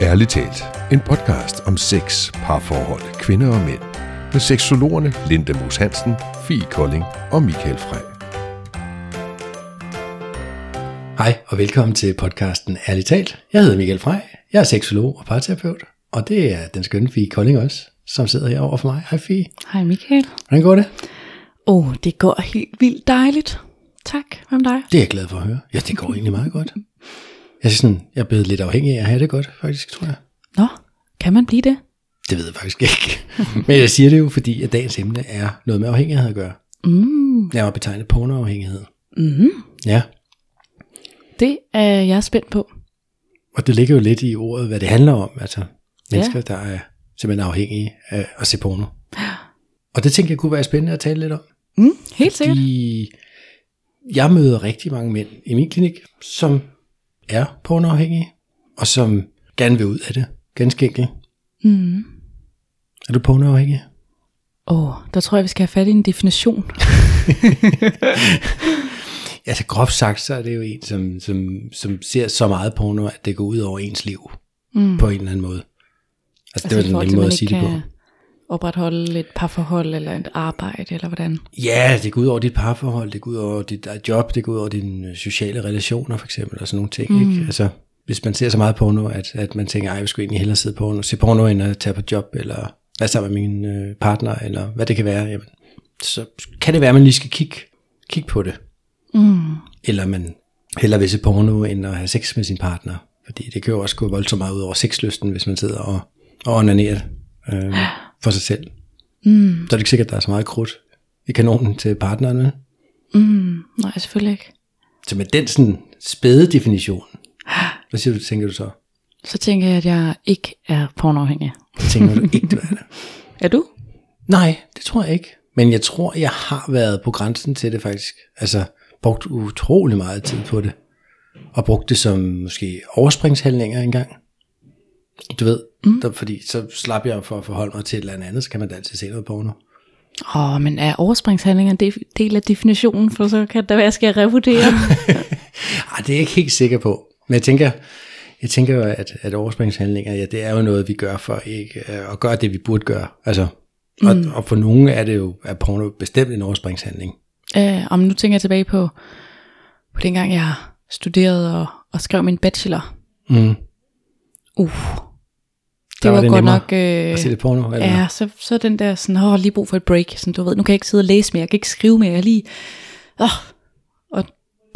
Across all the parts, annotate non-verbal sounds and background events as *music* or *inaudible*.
Ærligt talt, en podcast om sex, parforhold, kvinder og mænd. Med seksologerne Linda Moos Hansen, Fie Kolding og Michael Frey. Hej og velkommen til podcasten Ærligt talt. Jeg hedder Michael Frey, jeg er seksolog og parterapeut, og det er den skønne Fie Kolding også, som sidder her over for mig. Hej Fie. Hej Michael. Hvordan går det? Åh, oh, det går helt vildt dejligt. Tak. Hvad med dig? Det er jeg glad for at høre. Ja, det går *laughs* egentlig meget godt. Jeg er, sådan, jeg er blevet lidt afhængig af at have det godt, faktisk, tror jeg. Nå, kan man blive det? Det ved jeg faktisk ikke. *laughs* Men jeg siger det jo, fordi at dagens emne er noget med afhængighed at gøre. Mm. Jeg har betegnet pornoafhængighed. Mm-hmm. Ja, Det er jeg spændt på. og det ligger jo lidt i ordet, hvad det handler om. Altså mennesker, ja. der er simpelthen afhængige af at se porno. Og det tænker jeg kunne være spændende at tale lidt om. Mm, helt sikkert. Fordi jeg møder rigtig mange mænd i min klinik, som er pornoafhængige, og som gerne vil ud af det. Ganske enkelt. Mm. Er du pornoafhængig? Åh, oh, der tror jeg, vi skal have fat i en definition. *laughs* Altså groft sagt, så er det jo en, som, som, som ser så meget porno, at det går ud over ens liv. Mm. På en eller anden måde. Altså, det Altså, i var den nemme måde at sige det på. Opretholde et parforhold eller et arbejde, eller hvordan? Ja, det går ud over dit parforhold, det går ud over dit eget job, det går ud over dine sociale relationer for eksempel, og sådan nogle ting. Mm. Ikke? Altså, hvis man ser så meget porno, at, at man tænker, ej, jeg skulle egentlig hellere sidde porno, se porno, end at tage på job, eller være sammen med min øh, partner, eller hvad det kan være, jamen, så kan det være, at man lige skal kigge, kigge på det. Mm. Eller man hellere vil se porno, end at have sex med sin partner. Fordi det kan jo også gå voldsomt meget ud over sexlysten, hvis man sidder og, og onanerer øh, *gasps* for sig selv. Mm. Så er det ikke sikkert, at der er så meget krudt i kanonen til partneren. vel? Mm. Nej, selvfølgelig ikke. Så med den sådan spæde definition, *gasps* hvad siger du, tænker du så? Så tænker jeg, at jeg ikke er pornoafhængig. Så tænker du ikke, du er det? *laughs* Er du? Nej, det tror jeg ikke. Men jeg tror, jeg har været på grænsen til det faktisk. Altså, brugt utrolig meget tid på det. Og brugt det som måske overspringshandlinger engang. Du ved, mm. der, fordi så slap jeg for at forholde mig til et eller andet, så kan man da altid se noget porno. Åh, oh, men er overspringshandlinger en del af definitionen, for så kan det være, at jeg skal revurdere. *laughs* Ej, det er jeg ikke helt sikker på. Men jeg tænker, jeg tænker jo, at, at overspringshandlinger, ja, det er jo noget, vi gør for ikke at gøre det, vi burde gøre. Altså, og, mm. og for nogle er det jo, er porno bestemt en overspringshandling. Øh, om nu tænker jeg tilbage på, på dengang jeg studerede og, og skrev min bachelor. Mm. Uh, det var, var det godt nok... Øh, At se det porno, eller? ja, så, så den der sådan, åh, lige brug for et break. Sådan, du ved, nu kan jeg ikke sidde og læse mere, jeg kan ikke skrive mere, jeg lige... Åh. Og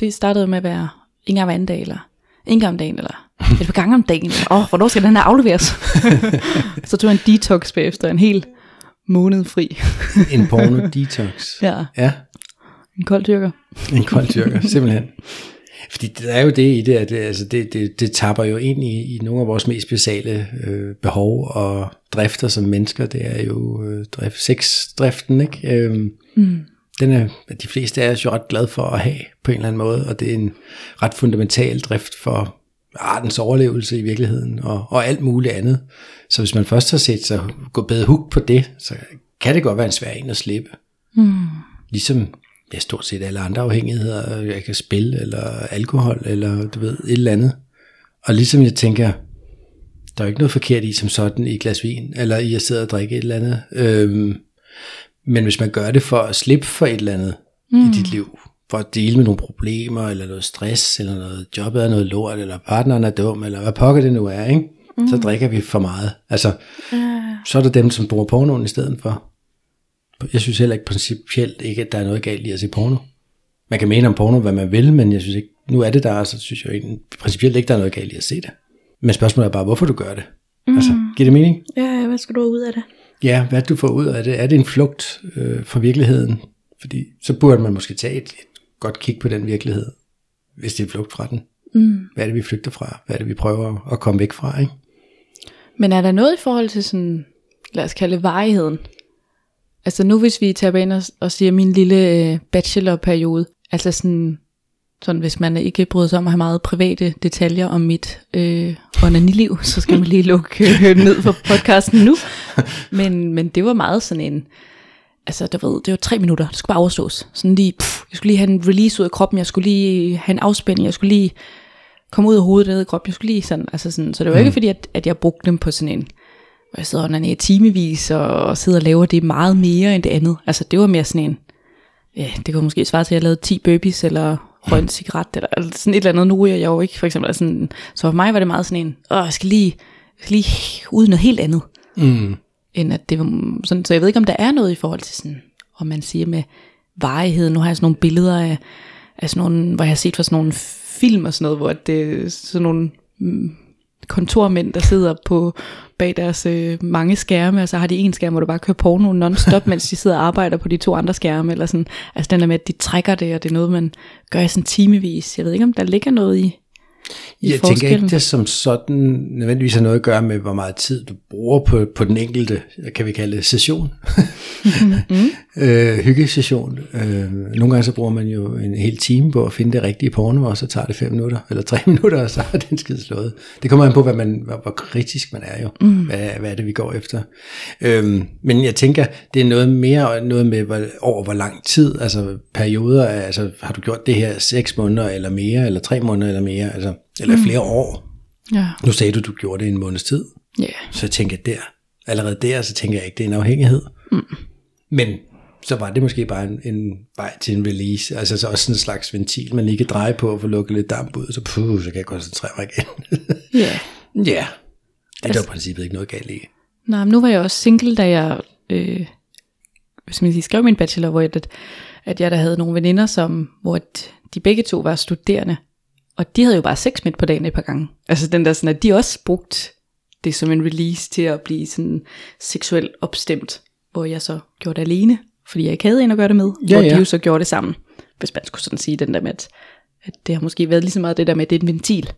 det startede med at være en gang hver anden dag, eller en gang om dagen, eller *laughs* et par gange om dagen. Åh, oh, hvornår skal den her afleveres? *laughs* så tog jeg en detox bagefter, en hel måned fri. En porno *laughs* detox. ja, Ja, en kold tyrker. en kold tyrker, simpelthen. Fordi der er jo det i det, at det, altså det, det, det tapper jo ind i, i nogle af vores mest basale øh, behov og drifter som mennesker. Det er jo øh, drift, sexdriften, ikke? Øhm, Mm. den er de fleste af os jo ret glade for at have på en eller anden måde, og det er en ret fundamental drift for artens overlevelse i virkeligheden, og, og alt muligt andet. Så hvis man først har set sig gå bedre hook på det, så kan det godt være en svær en at slippe. Mm. Ligesom ja, stort set alle andre afhængigheder, jeg kan spille, eller alkohol, eller du ved, et eller andet. Og ligesom jeg tænker, der er jo ikke noget forkert i som sådan i et glas vin, eller i at sidde og drikke et eller andet. Øhm, men hvis man gør det for at slippe for et eller andet mm. i dit liv, for at dele med nogle problemer, eller noget stress, eller noget jobbet er noget lort, eller partneren er dum, eller hvad pokker det nu er, ikke? Mm. så drikker vi for meget. Altså, Uh, så er der dem, som bruger pornoen i stedet for. Jeg synes heller ikke principielt ikke, at der er noget galt i at se porno. Man kan mene om porno, hvad man vil, men jeg synes ikke, nu er det der, så synes jeg ikke, principielt ikke, der er noget galt i at se det. Men spørgsmålet er bare, hvorfor du gør det. Mm. Altså, giver det mening? ja, hvad skal du ud af det? Ja, hvad du får ud af det. Er det en flugt øh, fra virkeligheden? Fordi så burde man måske tage et, et godt kig på den virkelighed, hvis det er flugt fra den. Mm. Hvad er det, vi flygter fra? Hvad er det, vi prøver at komme væk fra? Ikke? Men er der noget i forhold til sådan, lad os kalde det varigheden? Altså nu hvis vi tager ind og, og siger min lille øh, bachelorperiode, altså sådan, sådan hvis man ikke bryder sig om at have meget private detaljer om mit øh, onaniliv, så skal man lige lukke øh, ned for podcasten nu. *laughs* Men, men det var meget sådan en, altså du ved, det var tre minutter, det skulle bare overstås. Sådan lige, pff, jeg skulle lige have en release ud af kroppen, jeg skulle lige have en afspænding, jeg skulle lige kom ud af hovedet ned i krop. Jeg skulle lige sådan, altså sådan, så det var mm. ikke fordi, at, at jeg brugte dem på sådan en, hvor jeg sidder under i timevis og, og sidder og laver det meget mere end det andet. Altså det var mere sådan en, ja, det kunne måske svare til, at jeg lavede 10 burpees, eller røg en cigaret, eller, eller sådan et eller andet. Nu er jeg jo ikke, for eksempel. Sådan, så for mig var det meget sådan en, åh, jeg skal lige, jeg skal lige ud noget helt andet. Mm. End at det var sådan, så jeg ved ikke, om der er noget i forhold til sådan, om man siger med varighed. Nu har jeg sådan nogle billeder af, af sådan nogle, hvor jeg har set fra sådan nogle film og sådan noget, hvor det er sådan nogle mm, kontormænd, der sidder på bag deres øh, mange skærme, og så har de en skærm, hvor du bare kører porno non-stop, *laughs* mens de sidder og arbejder på de to andre skærme, eller sådan. Altså den der med, at de trækker det, og det er noget, man gør i sådan timevis. Jeg ved ikke, om der ligger noget i, Jeg tænker ikke, det som sådan nødvendigvis har noget at gøre med, hvor meget tid du bruger på, på den enkelte, kan vi kalde det, session. mm. *laughs* øh, hyggesession. Øh, nogle gange så bruger man jo en hel time på at finde det rigtige porno, og så tager det fem minutter, eller tre *laughs* minutter, og så er den skid slået. Det kommer an på, hvad man, hvor, hvor kritisk man er jo. Mm. Hvad, hvad er det, vi går efter? Øh, men jeg tænker, det er noget mere noget med, hvor, over hvor lang tid, altså perioder, altså har du gjort det her seks måneder eller mere, eller tre måneder eller mere, altså, eller flere år. Ja. Nu sagde du, du gjorde det i en måneds tid. Ja. Så jeg tænker der, allerede der, så tænker jeg ikke, det er en afhængighed. Mm. Men så var det måske bare en, en vej til en release, altså så også sådan en slags ventil, man lige kan dreje på og få lukket lidt damp ud, så, puh, så kan jeg koncentrere mig igen. *laughs* Ja. ja, det er Altså- i princippet ikke noget galt i. Nej, men nu var jeg også single, da jeg øh, hvis man sige, skrev min bachelor, hvor jeg, at, at jeg der havde nogle veninder, som, hvor de begge to var studerende, og de havde jo bare sex midt på dagen et par gange. Altså den der sådan, at de også brugt det som en release til at blive sådan seksuelt opstemt, hvor jeg så gjorde det alene, fordi jeg ikke havde en at gøre det med, Ja, hvor ja. de jo så gjorde det sammen, hvis man skulle sådan sige den der med, at, at det har måske været lige så meget det der med, at det er en ventil,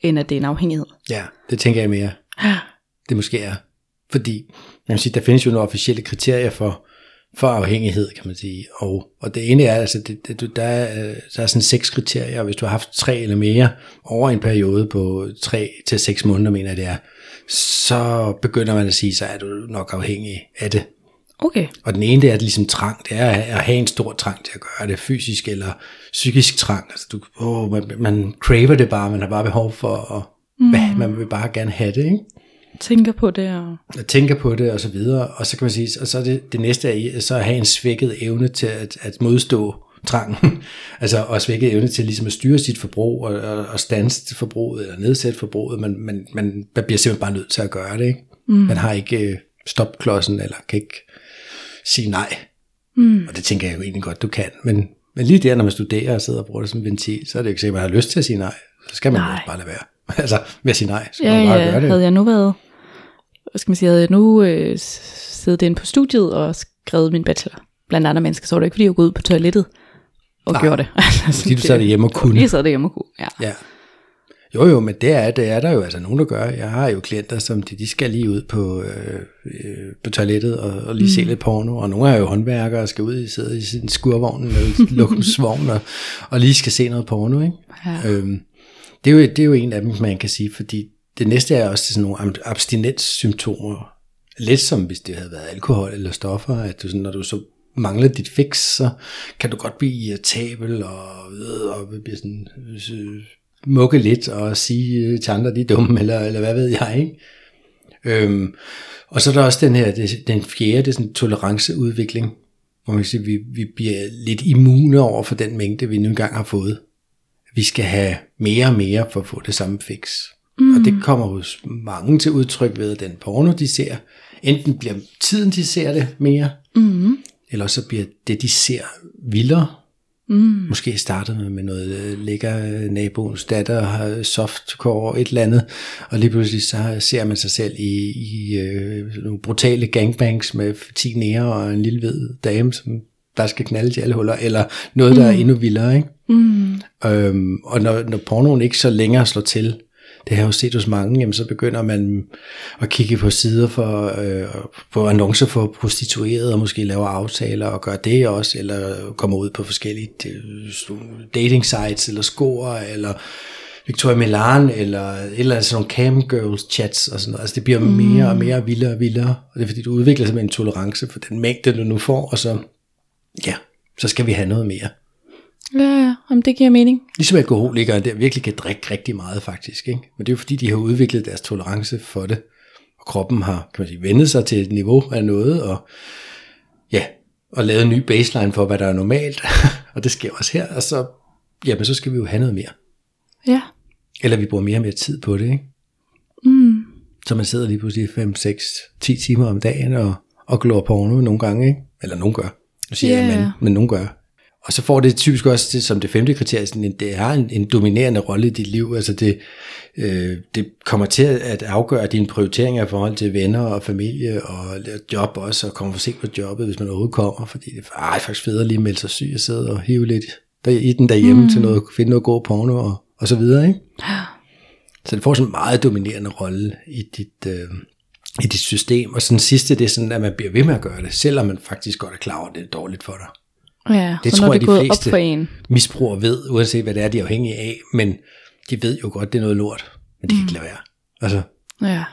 end at det er en afhængighed. Ja, det tænker jeg mere. Det måske er. Fordi, man kan sige, der findes jo nogle officielle kriterier for, for afhængighed, kan man sige. Og, og det ene er, altså, det, det, der, er, der er sådan seks kriterier, og hvis du har haft tre eller mere over en periode på tre til seks måneder, mener jeg det er, så begynder man at sige, så er du nok afhængig af det. Okay. Og den ene, det er ligesom trang, det er at have en stor trang til at gøre det, fysisk eller psykisk trang. Altså du, åh, man, man craver det bare, man har bare behov for at, mm. man vil bare gerne have det, ikke? Tænker på det, og og tænker på det og så videre, og så kan man sige, og så er det, det næste er så at have en svækket evne til at, at modstå trangen, *laughs* altså og svækket evne til ligesom at styre sit forbrug og, og, og stanse forbruget eller nedsætte forbruget, men man, man, man bliver simpelthen bare nødt til at gøre det, ikke? Mm. Man har ikke øh, stopklodsen, eller kan ikke sige nej, mm. og det tænker jeg jo egentlig godt, du kan, men, men lige der, når man studerer og sidder og bruger det som ventil, så er det ikke sikkert, at man har lyst til at sige nej, så skal man Nej. jo bare lade være. *laughs* altså, med at sige nej, så Ja, man bare ja, gøre det. havde jeg nu været, hvad skal man sige, havde jeg nu øh, siddet inde på studiet og skrevet min bachelor, blandt andre mennesker, så var det ikke fordi, jeg var ud på toilettet og Nej, gjorde det. *laughs* Altså, fordi du sad derhjemme og kunne. Jeg sad derhjemme og kunne, ja. Ja. Jo jo, men det er, det er der jo altså nogen, der gør. Jeg har jo klienter, som de, de skal lige ud på, øh, øh, på toilettet og, og lige mm. se lidt porno, og nogle er jo håndværkere og skal ud i sidde i sin skurvogn eller lokumsvogn *laughs* og, og lige skal se noget porno, ikke? Ja. Øhm, det, er jo, det er jo en af dem, man kan sige, fordi det næste er også sådan nogle abstinenssymptomer. Lidt som hvis det havde været alkohol eller stoffer, at du sådan, når du så mangler dit fix, så kan du godt blive irritabel og, øh, og blive sådan, øh, mukke lidt og sige øh, til andre, de er dumme, eller, eller hvad ved jeg, ikke? Øhm, og så er der også den her, den fjerde, det er sådan en toleranceudvikling, hvor man kan sige, vi, vi bliver lidt immune over for den mængde, vi nu engang har fået. Vi skal have mere og mere for at få det samme fix. Mm. Og det kommer hos mange til udtryk ved, den porno, de ser, enten bliver tiden, de ser det mere, Mm-hmm. eller så bliver det, de ser, vildere. Mm. Måske startede man med noget øh, lækker øh, naboens datter, har softcore et eller andet, og lige pludselig så ser man sig selv i, i øh, nogle brutale gangbangs med 10 nære og en lille hvid dame, som der skal knalde til alle huller, eller noget, der er endnu vildere. Ikke? Mm. Øhm, og når, når pornoen ikke så længere slår til, det har jeg jo set hos mange, jamen så begynder man at kigge på sider for, øh, på annoncer for prostituerede, og måske lave aftaler og gøre det også, eller kommer ud på forskellige dating sites, eller score, eller Victoria Milan, eller et eller andet sådan nogle camgirls chats og sådan noget. Altså det bliver mere og mere vildere og vildere, og det er fordi du udvikler simpelthen en tolerance for den mængde, du nu får, og så, ja, så skal vi have noget mere. Ja, jamen, det giver mening. Ligesom alkoholikere, der virkelig kan drikke rigtig meget faktisk. Ikke? Men det er jo fordi, de har udviklet deres tolerance for det. Og kroppen har, kan man sige, vendet sig til et niveau af noget, og ja, og lavet en ny baseline for, hvad der er normalt. *laughs* og det sker også her, og så, jamen, så skal vi jo have noget mere. Ja. Eller vi bruger mere og mere tid på det, ikke? Mm. Så man sidder lige pludselig 5, 6, 10 timer om dagen og, og glor porno nogle gange, ikke? Eller nogen gør. Nu siger yeah. jeg, men, men nogen gør. Og så får det typisk også det, som det femte kriterie, sådan en, det har en, en dominerende rolle i dit liv. Altså det, øh, det kommer til at afgøre dine prioriteringer i forhold til venner og familie og job også, og komme for sent på jobbet, hvis man overhovedet kommer, fordi det er faktisk federe lige at melde sig syg og sidde og hive lidt der, i den derhjemme mm. til noget, finde noget god porno og, og så videre, ikke? Så det får sådan en meget dominerende rolle i dit, øh, i dit system. Og sådan sidste, det er sådan, at man bliver ved med at gøre det, selvom man faktisk godt er klar over, at det er dårligt for dig. Ja, Det tror jeg, de fleste- op for en. Misbrugere ved, uanset hvad det er, de er afhængige af, men de ved jo godt, det er noget lort, men de kan ikke lade være. Altså, Ja.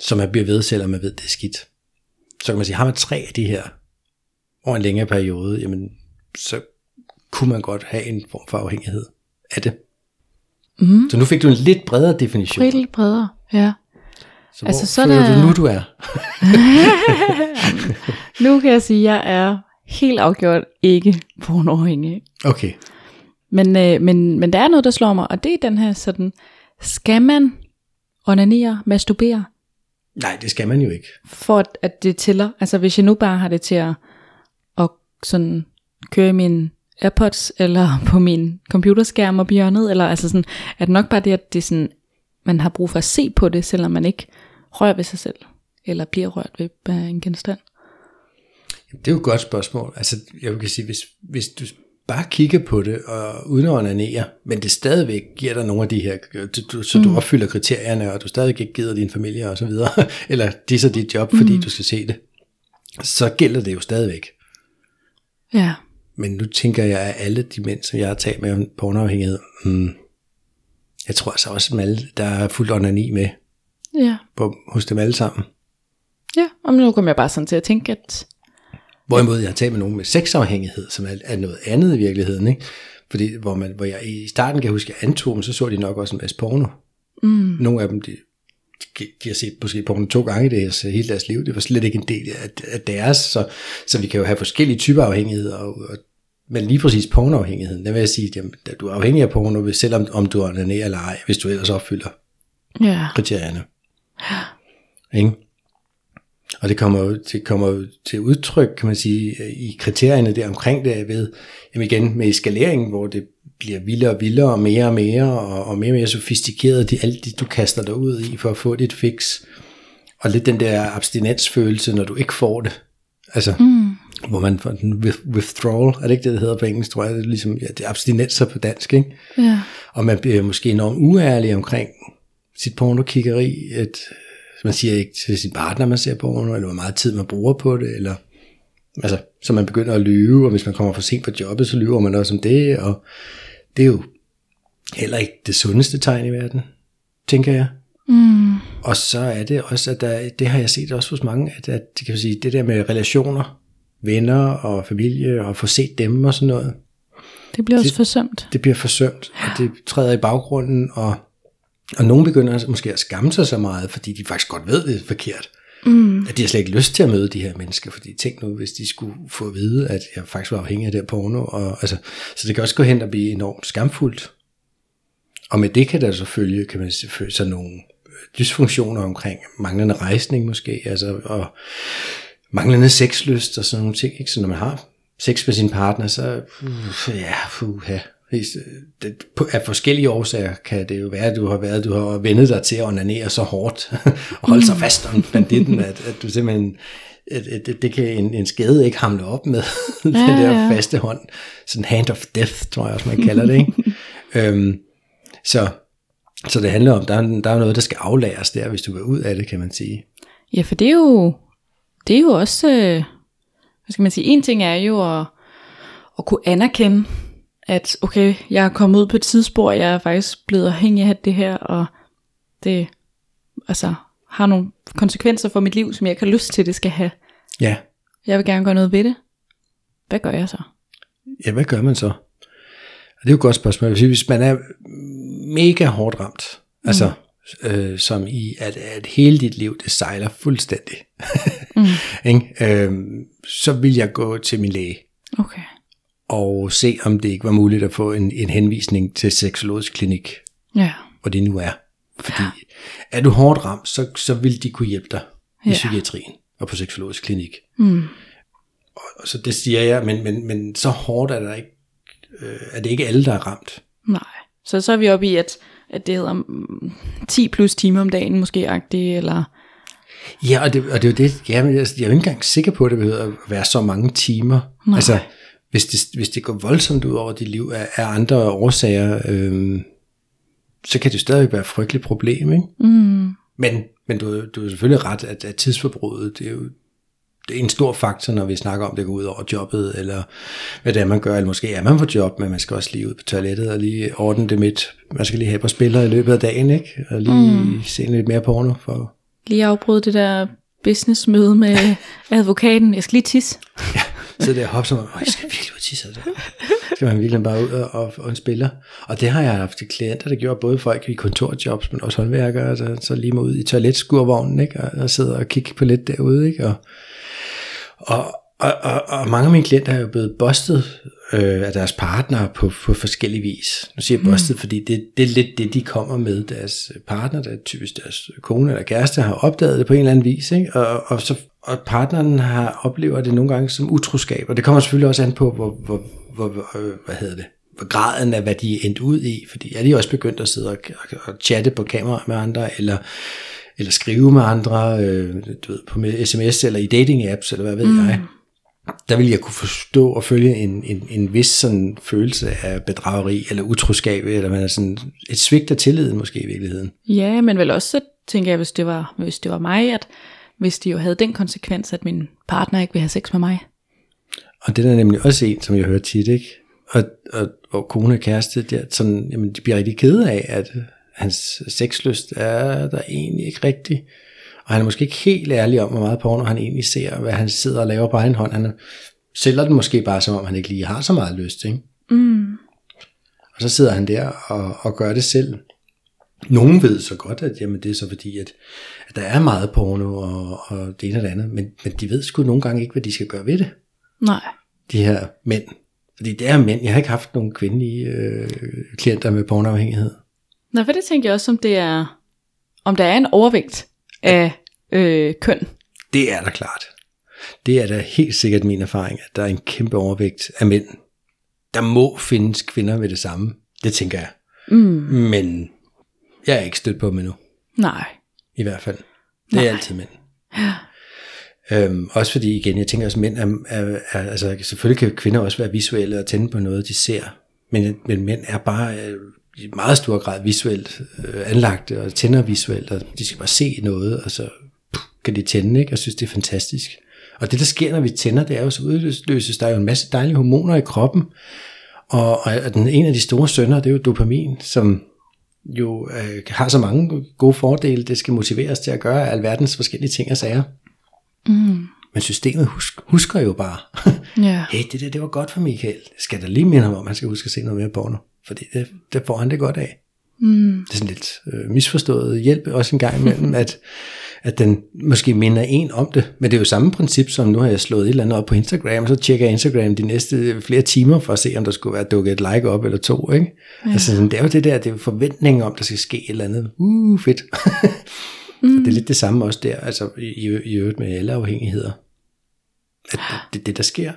så man bliver ved, selvom man ved, det er skidt. Så kan man sige, har man tre af de her over en længere periode, jamen, så kunne man godt have en form for afhængighed af det. Mm. Så nu fik du en lidt bredere definition. Lidt bredere, ja. Så Altså, hvor så er føler der- du nu, du er? *laughs* *laughs* Nu kan jeg sige, at jeg er helt afgjort ikke pornoafhængig. Okay. Men, øh, men, men der er noget, der slår mig, og det er den her sådan, skal man onanere, masturbere, Nej, det skal man jo ikke. for at, at det tæller? Altså hvis jeg nu bare har det til at, at sådan køre i min AirPods, eller *laughs* på min computerskærm op i hjørnet, eller altså sådan, er det nok bare det, at det sådan, man har brug for at se på det, selvom man ikke rører ved sig selv, eller bliver rørt ved af en genstand? Det er jo et godt spørgsmål. Altså, jeg kan sige, hvis, hvis du bare kigger på det, og uden at onanere, men det stadigvæk giver dig nogle af de her, du, så du opfylder kriterierne, og du stadig ikke gider din familie og så videre, *laughs* eller disser dit job, fordi du skal se det, så gælder det jo stadigvæk. Ja, Men nu tænker jeg, at alle de mænd, som jeg har talt med om pornoafhængighed, hmm, jeg tror altså også, at alle, der er fuldt onani med ja, på, hos dem alle sammen. ja. Og nu kommer jeg bare sådan til at tænke, at Hvorimod jeg har talt med nogen med sexafhængighed, som er, er noget andet i virkeligheden. Ikke? Fordi hvor, man, hvor jeg i starten kan huske, at jeg antog dem, så så de nok også en masse porno. mm, Nogle af dem, de, de, de har set måske porno to gange i deres, hele deres liv. Det var slet ikke en del af, af deres. Så, så vi kan jo have forskellige typer afhængigheder. Og, og, men lige præcis pornoafhængigheden, der vil jeg sige, at du er afhængig af porno, selvom om du onanerer eller ej, hvis du ellers opfylder ja, kriterierne. Ikke? Og det kommer, jo, det kommer jo til udtryk, kan man sige, i kriterierne der omkring det ved, jamen igen med eskaleringen, hvor det bliver vildere og vildere og mere og mere og, og mere og mere sofistikeret, de, alt det du kaster dig ud i for at få dit fix. Og lidt den der abstinensfølelse, når du ikke får det. Altså, mm, hvor man får den with- withdrawal, er det ikke det, det hedder på engelsk, tror jeg, det er ligesom, ja, det er abstinenser på dansk, ikke? ja, Og man bliver måske enormt uærlig omkring sit pornokiggeri. Et, man siger ikke til sin partner, man ser porno, eller hvor meget tid man bruger på det, eller altså, så man begynder at lyve, og hvis man kommer for sent på jobbet, så lyver man også om det, og det er jo heller ikke det sundeste tegn i verden, tænker jeg. mm, Og så er det også, at der, det har jeg set også hos mange, at, at det, kan man sige, det der med relationer, venner og familie, og få set dem og sådan noget, det bliver også Det- forsømt. det bliver forsømt, og det træder i baggrunden, og, og nogen begynder måske at skamme sig så meget, fordi de faktisk godt ved, det er forkert. Mm, At de har slet ikke lyst til at møde de her mennesker, fordi tænk nu, hvis de skulle få at vide, at jeg faktisk var afhængig af det her porno. Og, altså, så det kan også gå hen og blive enormt skamfuldt. Og med det kan der så følge, kan man følge sådan nogle dysfunktioner omkring manglende rejsning måske, altså, og manglende sexlyst og sådan nogle ting. Ikke? Så når man har sex med sin partner, så uh, ja, puha. Det, på- af forskellige årsager kan det jo være, at du har været, du har vendet dig til at onanere så hårdt *laughs* og holde sig fast om banditten, at, at du simpelthen at, at, at det kan en, en skade ikke hamle op med *laughs* den Ja, der ja. faste hånd. Sådan hand of death, tror jeg også, man kalder det. Ikke? *laughs* øhm, så, så det handler om, der er, der er noget, der skal aflæres der, hvis du vil ud af det, kan man sige. Ja, for det er jo, det er jo også, øh, hvad skal man sige, en ting er jo at, at kunne anerkende, at okay, jeg er kommet ud på et tidsspor, jeg er faktisk blevet afhængig af det her, og det altså, har nogle konsekvenser for mit liv, som jeg ikke har lyst til, det skal have. Ja, Jeg vil gerne gøre noget ved det. Hvad gør jeg så? ja hvad gør man så? det er jo et godt spørgsmål. Hvis man er mega hårdt ramt, mm. altså øh, som i, at, at hele dit liv, det sejler fuldstændig, mm. *laughs* ikke? Øh, så vil jeg gå til min læge. Okay. Og se, om det ikke var muligt at få en, en henvisning til seksologisk klinik, Ja. hvor det nu er. Fordi er du hårdt ramt, så, så vil de kunne hjælpe dig i Ja. psykiatrien og på seksologisk klinik. Mm. Og, og så det siger jeg, men, men, men så hårdt er der ikke, øh, er det ikke alle, der er ramt. Nej. Så så er vi oppe i, at, at det hedder mm, 10 plus timer om dagen måske agtigt, eller... Ja, og det, og det er jo det, ja, men jeg, jeg er jo ikke engang sikker på, at det behøver at være så mange timer. Nej. Altså, hvis det, hvis det går voldsomt ud over dit liv af, af andre årsager, øh, så kan det stadig være et frygteligt problem, ikke? Mm. Men, men du, du er selvfølgelig ret, at, at tidsforbruget, det er jo det er en stor faktor, når vi snakker om, det går ud over jobbet, eller hvad det er, man gør, eller måske er man på job, men man skal også lige ud på toilettet og lige ordne det midt. Man skal lige have på spiller i løbet af dagen, ikke? Og lige mm. se lidt mere porno for Lige afbryde det der businessmøde med *laughs* advokaten. Jeg skal lige tisse. Sidde der og hoppe som, om, "Åh, jeg skal virkelig ud og tisse. Altså. Så skal man virkelig bare ud og, og, og en spiller. Og det har jeg haft til klienter, der gjorde både folk i kontorjobs, men også håndværkere, så, så lige må ud i toiletskurvognen, ikke? Og, og sidde og kigge på lidt derude, ikke? Og, og, og, og, og mange af mine klienter er jo blevet bustet øh, af deres partnere på, på forskellige vis. Nu siger jeg bustet, mm. fordi det, det er lidt det, de kommer med. Deres partner, der er typisk deres kone eller kæreste, har opdaget det på en eller anden vis. Ikke? Og, og, så, og partneren har oplever det nogle gange som utroskab. Og det kommer selvfølgelig også an på, hvor, hvor, hvor, hvor øh, hvad hedder det, hvor graden af, hvad de er endt ud i. Fordi er de også begyndt at sidde og, og, og chatte på kamera med andre, eller eller skrive med andre, øh, du ved, på med sms eller i dating apps, eller hvad ved mm. jeg, der vil jeg kunne forstå og følge en, en, en vis sådan følelse af bedrageri, eller utroskab, eller man er sådan et svigt af tilliden måske i virkeligheden. Ja, men vel også så tænker jeg, hvis det var, hvis det var mig, at hvis det jo havde den konsekvens, at min partner ikke vil have sex med mig. Og det er nemlig også en, som jeg hører tit, ikke? Og, og hvor kone og kæreste, der, sådan, jamen, de bliver rigtig kede af, at hans sexlyst er der egentlig ikke rigtig. Og han er måske ikke helt ærlig om, hvor meget porno han egentlig ser, og hvad han sidder og laver på egen hånd. Han sælger den måske bare, som om han ikke lige har så meget lyst, ikke? Mm. Og så sidder han der og, og gør det selv. Nogen ved så godt, at jamen, det er så fordi, at, at der er meget porno og, og det ene og det andet, men, men de ved sgu nogle gange ikke, hvad de skal gøre ved det Nej. de her mænd. Fordi det er mænd. Jeg har ikke haft nogen kvindelige øh, klienter med pornoafhængighed. Nå, for det tænker jeg også, om det er, om der er en overvægt af øh, køn. Det er da klart. Det er da helt sikkert min erfaring, at der er en kæmpe overvægt af mænd. Der må findes kvinder med det samme. Det tænker jeg. Mm. Men jeg er ikke stødt på dem endnu. Nej. I hvert fald. Det er Nej. altid mænd. Øhm, også fordi, igen, jeg tænker også, mænd er, er, er, altså selvfølgelig kan kvinder også være visuelle og tænde på noget, de ser, men, men mænd er bare øh, i meget stor grad visuelt øh, anlagt og tænder visuelt, og de skal bare se noget, og så puh, kan de tænde, ikke? og synes, det er fantastisk. Og det, der sker, når vi tænder, det er jo, så udløses der er jo en masse dejlige hormoner i kroppen, og, og den, en af de store sønder, det er jo dopamin, som jo øh, har så mange gode fordele, det skal motiveres til at gøre alverdens forskellige ting og sager. Mm. Men systemet husk, husker jo bare, *laughs* Ja. hey, det der, det var godt for Michael. Skal der lige minde ham om, at han skal huske at se noget mere porno? Fordi det, det får han det godt af. Mm. Det er sådan lidt øh, misforstået hjælp også en gang imellem, *laughs* at, at den måske minder en om det. Men det er jo samme princip, som nu har jeg slået et eller andet op på Instagram, og så tjekker jeg Instagram de næste flere timer for at se, om der skulle være dukket et like op eller to. Ikke? Ja. Altså, sådan, det er jo det der, det er jo forventningen om, der skal ske et eller andet. Uh, fedt. *laughs* mm. det er lidt det samme også der, altså i, i, øvrigt med alle afhængigheder. At det, er det, der sker.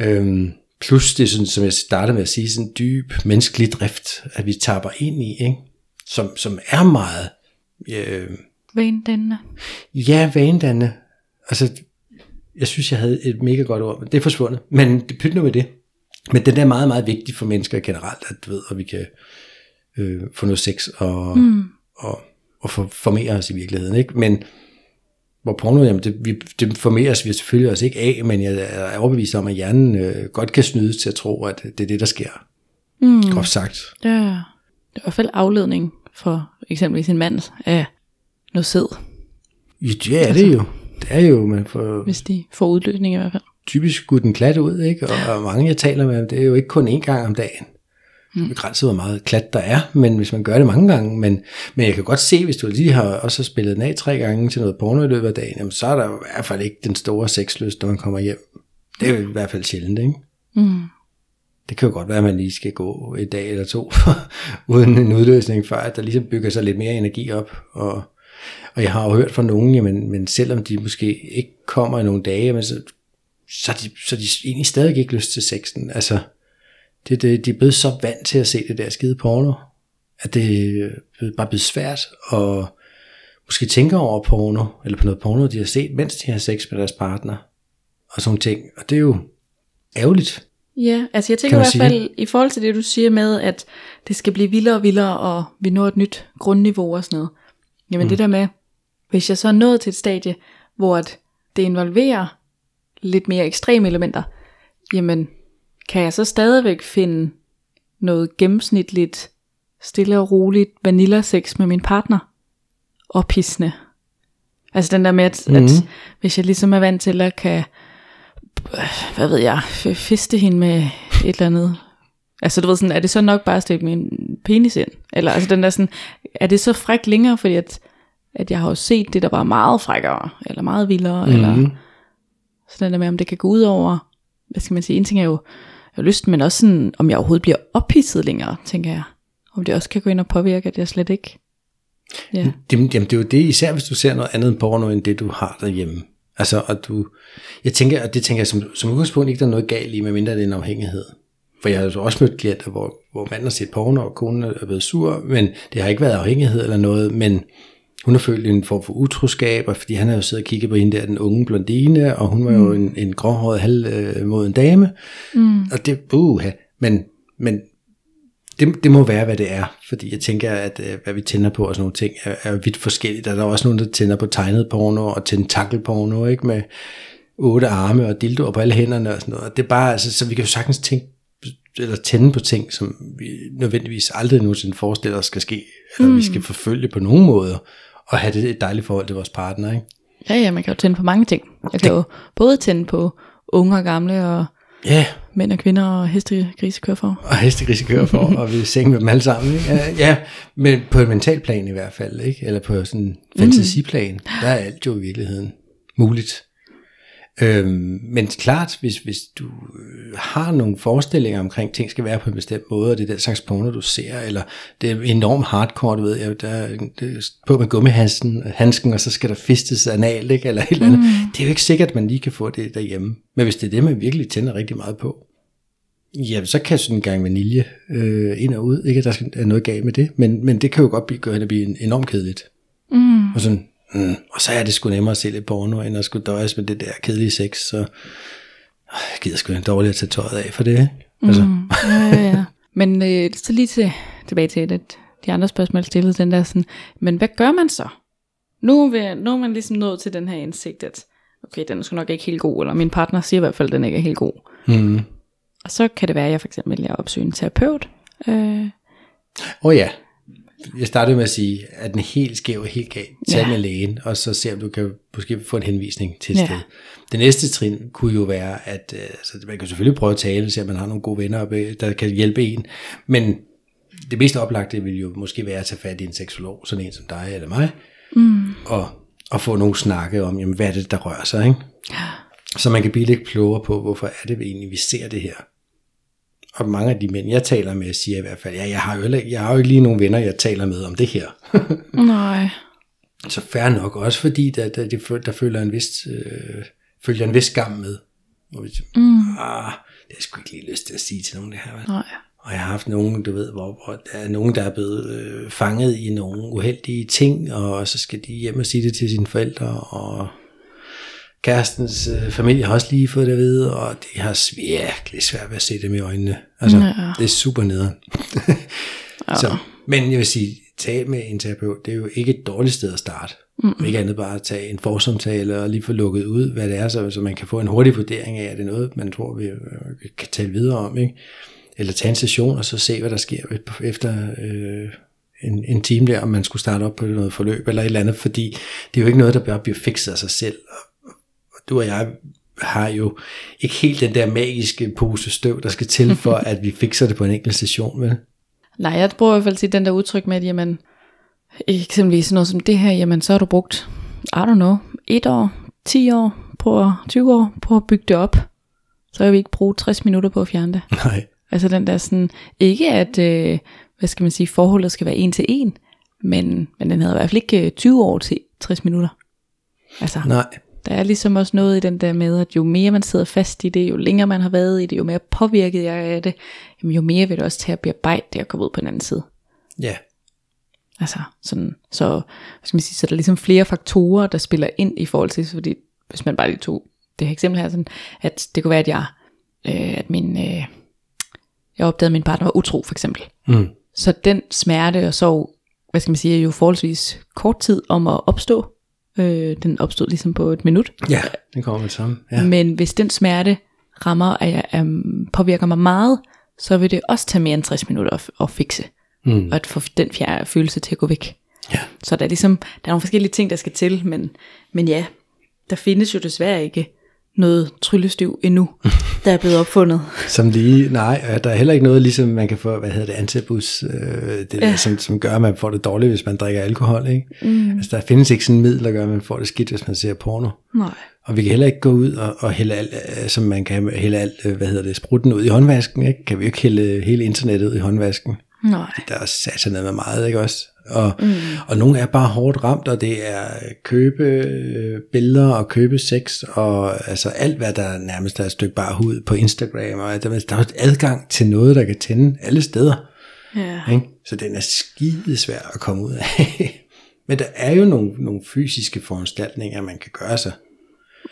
Øhm, plus det, sådan, som jeg startede med at sige, sådan en dyb menneskelig drift, at vi tapper ind i, ikke? Som, som er meget, øh, Vanedannende. ja, vanedannende. Altså, jeg synes, jeg havde et mega godt ord, men det er forsvundet. Men det pyt nu med det. Men den er meget, meget vigtig for mennesker generelt, at du ved, at vi kan øh, få noget sex og, mm. og, og for, formere os i virkeligheden. Ikke? Men hvor porno, jamen det, vi, det formeres vi selvfølgelig også ikke af, men jeg er overbevist om, at hjernen øh, godt kan snydes til at tro, at det er det, der sker. Mm. Groft sagt. Ja. Det er i hvert fald afledning for eksempelvis en mand af noget sæd, Ja, det er det jo. Det er jo, man får hvis de får udløsning i hvert fald. typisk skudt en klat ud, ikke? Og, og mange, jeg taler med, det er jo ikke kun én gang om dagen. mm. begrænset, hvor meget klat der er, men hvis man gør det mange gange, men, men jeg kan godt se, hvis du lige har også spillet den af tre gange til noget porno i løbet af dagen, jamen, så er der i hvert fald ikke den store sexlyst, når man kommer hjem. Det er i hvert fald sjældent, ikke? Mm. Det kan jo godt være, at man lige skal gå et dag eller to, *laughs* uden en udløsning, før at der ligesom bygger sig lidt mere energi op. Og, og jeg har jo hørt fra nogen, jamen, men selvom de måske ikke kommer i nogle dage, men så, så, de, så de egentlig stadig ikke lyst til sexen. Altså, det, det, de er blevet så vant til at se det der skide porno, at det er bare blevet svært at måske tænke over porno, eller på noget porno, de har set, mens de har sex med deres partner, og sådan ting. Og det er jo ærgerligt. Ja, altså jeg tænker i hvert fald, i forhold til det du siger med, at det skal blive vildere og vildere, og vi når et nyt grundniveau og sådan noget. Jamen mm. det der med, hvis jeg så er nået til et stadie, hvor at det involverer lidt mere ekstreme elementer, jamen kan jeg så stadigvæk finde noget gennemsnitligt, stille og roligt vanilla sex med min partner? Og pissende. Altså den der med, at, mm. at mhm. hvis jeg ligesom er vant til at kan, hvad ved jeg, fiste hende med et eller andet. Altså du ved sådan, er det så nok bare at stikke min penis ind? Eller altså den der sådan, er det så frækt længere, fordi at, at jeg har jo set det, der var meget frækkere, eller meget vildere, mm. eller sådan den der med, om det kan gå ud over, hvad skal man sige, en ting er jo jeg lyst, men også sådan, om jeg overhovedet bliver ophidset længere, tænker jeg. Om det også kan gå ind og påvirke, at jeg slet ikke... Ja. Det, jamen det er jo det, især hvis du ser noget andet end porno, end det du har derhjemme. Altså, og du, jeg tænker, og det tænker jeg som, som udgangspunkt ikke, der er noget galt i, medmindre det er en afhængighed. For jeg har jo også mødt klienter, hvor, hvor manden har set porno, og konen er blevet sur, men det har ikke været afhængighed eller noget, men hun har følt en form for utroskab, og fordi han har jo siddet og kigget på hende der, den unge blondine, og hun var mm. jo en, en gråhåret halvmoden dame. Mm. Og det, uh, men, men det, det må være, hvad det er, fordi jeg tænker, at øh, hvad vi tænder på og sådan nogle ting, er, er vidt forskelligt. Der er også nogen, der tænder på tegnet porno og tentakelporno, ikke? Med otte arme og dildoer på alle hænderne og sådan noget. Det er bare, altså, så vi kan jo sagtens tænke, eller tænde på ting, som vi nødvendigvis aldrig nogensinde forestiller os skal ske, eller mm. vi skal forfølge på nogen måder at have det et dejligt forhold til vores partner, ikke? Ja, ja, man kan jo tænde på mange ting. Jeg kan jo både tænde på unge og gamle, og ja. mænd og kvinder, og hestegrise kører for. Og hestegrise kører for, og vi sænge med dem alle sammen, ikke? Ja, ja, men på et mental plan i hvert fald, ikke? Eller på sådan en fantasiplan, mm. der er alt jo i virkeligheden muligt. Øhm, men klart, hvis, hvis du øh, har nogle forestillinger omkring, ting skal være på en bestemt måde, og det er den slags porno, du ser, eller det er enormt hardcore, du ved, jeg, der, det er på med gummihandsken, handsken, og så skal der fistes anal, ikke, eller et eller andet. Mm. Det er jo ikke sikkert, at man lige kan få det derhjemme. Men hvis det er det, man virkelig tænder rigtig meget på, ja, så kan sådan en gang vanilje øh, ind og ud, ikke at der er noget galt med det, men, men det kan jo godt blive, gøre, det blive enormt kedeligt. Mm. Og sådan, Mm. Og så er det sgu nemmere at se lidt porno, end at skulle døjes med det der kedelige sex, så jeg gider sgu dårligt at tage tøjet af for det. Ikke? Altså. Mm. Ja, ja, ja. Men øh, så lige til, tilbage til det, de andre spørgsmål stillede, den der sådan, men hvad gør man så? Nu, vil, nu er man ligesom nået til den her indsigt, at okay, den er sgu nok ikke helt god, eller min partner siger i hvert fald, at den ikke er helt god. Mm. Og så kan det være, at jeg for eksempel vælger at opsøge en terapeut. Øh. Åh øh. oh ja, jeg startede med at sige, at den helt skæv og helt galt. Tag ja. med lægen, og så se om du kan måske få en henvisning til et ja. sted. Det næste trin kunne jo være, at øh, altså, man kan selvfølgelig prøve at tale, så man har nogle gode venner, der kan hjælpe en. Men det mest oplagte vil jo måske være at tage fat i en seksolog, sådan en som dig eller mig, mm. og, og få nogle snakke om, jamen, hvad er det, der rører sig, ikke? Ja. Så man kan blive lidt klogere på, hvorfor er det egentlig, vi ser det her og mange af de mænd, jeg taler med, siger i hvert fald, ja, jeg har jo, jeg har jo ikke lige nogen venner, jeg taler med om det her. *laughs* Nej. Så fair nok, også fordi der, der, der, der føler en vis, øh, følger en vis skam med. Hvor vi siger, mm. ah, det er sgu ikke lige lyst til at sige til nogen det her. Vel? Nej. Og jeg har haft nogen, du ved, hvor, hvor der er nogen, der er blevet øh, fanget i nogle uheldige ting, og så skal de hjem og sige det til sine forældre, og kærestens øh, familie har også lige fået det at vide, og det har virkelig svært ved at se dem i øjnene. Altså, ja. det er super nederen. ja. Så, men jeg vil sige, tale med en terapeut, det er jo ikke et dårligt sted at starte. Mm. Ikke andet bare at tage en forsomtale og lige få lukket ud, hvad det er, så, så man kan få en hurtig vurdering af, at det er noget, man tror, vi, vi kan tale videre om. Ikke? Eller tage en session og så se, hvad der sker efter øh, en, en time der, om man skulle starte op på noget forløb eller et eller andet, fordi det er jo ikke noget, der bør blive fikset af sig selv. Og du og jeg har jo ikke helt den der magiske pose støv, der skal til for, *laughs* at vi fikser det på en enkelt station, vel? Nej, jeg bruger i hvert fald til den der udtryk med, at jamen, eksempelvis sådan noget som det her, jamen så har du brugt, I don't know, et år, 10 år, på 20 år på at bygge det op. Så kan vi ikke bruge 60 minutter på at fjerne det. Nej. Altså den der sådan, ikke at, øh, hvad skal man sige, forholdet skal være en til en, men, men den havde i hvert fald ikke øh, 20 år til 60 minutter. Altså, Nej. Der er ligesom også noget i den der med, at jo mere man sidder fast i det, jo længere man har været i det, jo mere påvirket jeg er af det, jamen jo mere vil det også tage at bearbejde det og komme ud på den anden side. Ja. Altså sådan, så, hvad skal man sige, så der er ligesom flere faktorer, der spiller ind i forhold til, fordi hvis man bare lige tog det her eksempel her, sådan, at det kunne være, at jeg, øh, at min, øh, jeg opdagede, at min partner var utro for eksempel. Mm. Så den smerte og sorg, hvad skal man sige, er jo forholdsvis kort tid om at opstå. Øh, den opstod ligesom på et minut. Ja, det kommer med sammen. Ja. Ja. Men hvis den smerte rammer, at jeg, um, påvirker mig meget, så vil det også tage mere end 60 minutter at, at fikse. Mm. Og at få den fjerde følelse til at gå væk. Ja. Så der er ligesom, der er nogle forskellige ting, der skal til, men, men ja, der findes jo desværre ikke noget tryllestøv endnu, *laughs* der er blevet opfundet. Som lige, nej, der er heller ikke noget, ligesom man kan få, hvad hedder det, antabus, øh, det der, Ja. som, som gør, at man får det dårligt, hvis man drikker alkohol, ikke? Mm. Altså, der findes ikke sådan en middel, der gør, at man får det skidt, hvis man ser porno. Nej. Og vi kan heller ikke gå ud og, og hælde alt, øh, som man kan hælde alt, øh, hvad hedder det, sprutten ud i håndvasken, ikke? Kan vi jo ikke hælde hele internettet ud i håndvasken. Nej. Der er satan med meget, ikke også? Og, mm. og nogle er bare hårdt ramt, og det er købe øh, billeder og købe sex, og altså alt, hvad der nærmest er et stykke bare hud på Instagram, og der, der er adgang til noget, der kan tænde alle steder. Ja. Ikke? Så den er skide svær at komme ud af. *laughs* Men der er jo nogle, nogle fysiske foranstaltninger, man kan gøre sig.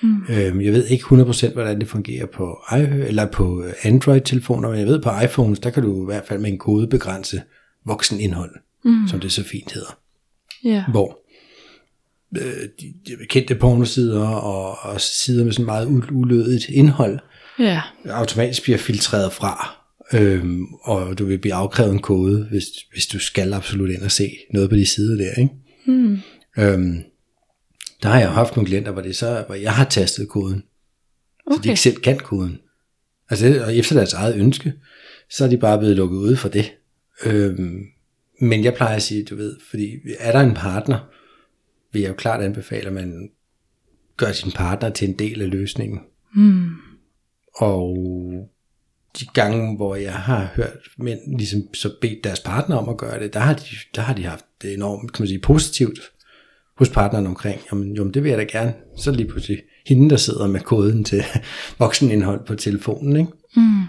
Mm. Øhm, jeg ved ikke 100% hvordan det fungerer på, i- eller på Android-telefoner, men jeg ved på iPhones, der kan du i hvert fald med en kode begrænse voksenindhold, mm. som det så fint hedder. Ja. Hvor øh, de, de kendte pornosider og, og sider med sådan meget ulødigt indhold, Ja. automatisk bliver filtreret fra, øhm, og du vil blive afkrævet en kode, hvis, hvis du skal absolut ind og se noget på de sider der, ikke? Mm. Øhm, der har jeg haft nogle klienter, hvor, det så, hvor jeg har tastet koden, okay. så de ikke selv kan koden. Altså, og efter deres eget ønske, så er de bare blevet lukket ude for det. Øhm, men jeg plejer at sige, du ved, fordi er der en partner, vil jeg jo klart anbefale, at man gør sin partner til en del af løsningen. Og de gange, hvor jeg har hørt mænd ligesom så bedt deres partner om at gøre det, der har de, der har de haft det enormt, kan man sige, positivt hos partneren omkring, jamen, jo, det vil jeg da gerne. Så lige pludselig hende, der sidder med koden til *laughs* voksenindhold på telefonen, ikke? Mm.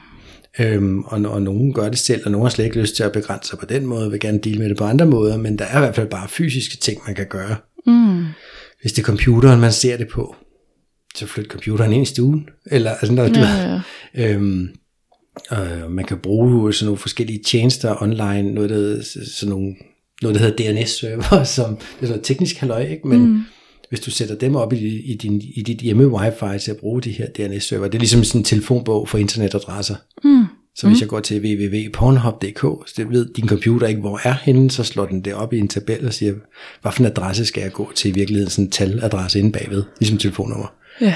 Øhm, og, og nogen gør det selv, og nogen har slet ikke lyst til at begrænse sig på den måde, vil gerne dele med det på andre måder, men der er i hvert fald bare fysiske ting, man kan gøre. Mm. Hvis det er computeren, man ser det på, så flyt computeren ind i stuen. Eller, altså, når du, Ja, ja. Øhm, øh, man kan bruge sådan nogle forskellige tjenester online, noget der, sådan nogle, noget, der hedder DNS-server, *laughs* som det er sådan noget teknisk halløj, ikke? men mm. hvis du sætter dem op i, i, din, i dit hjemme wifi til at bruge de her DNS-server, det er ligesom sådan en telefonbog for internetadresser. Mm. Så hvis jeg går til www.pornhub.dk, så det ved din computer ikke, hvor er henne, så slår den det op i en tabel og siger, hvad for en adresse skal jeg gå til i virkeligheden, sådan en taladresse inde bagved, ligesom telefonnummer. ja.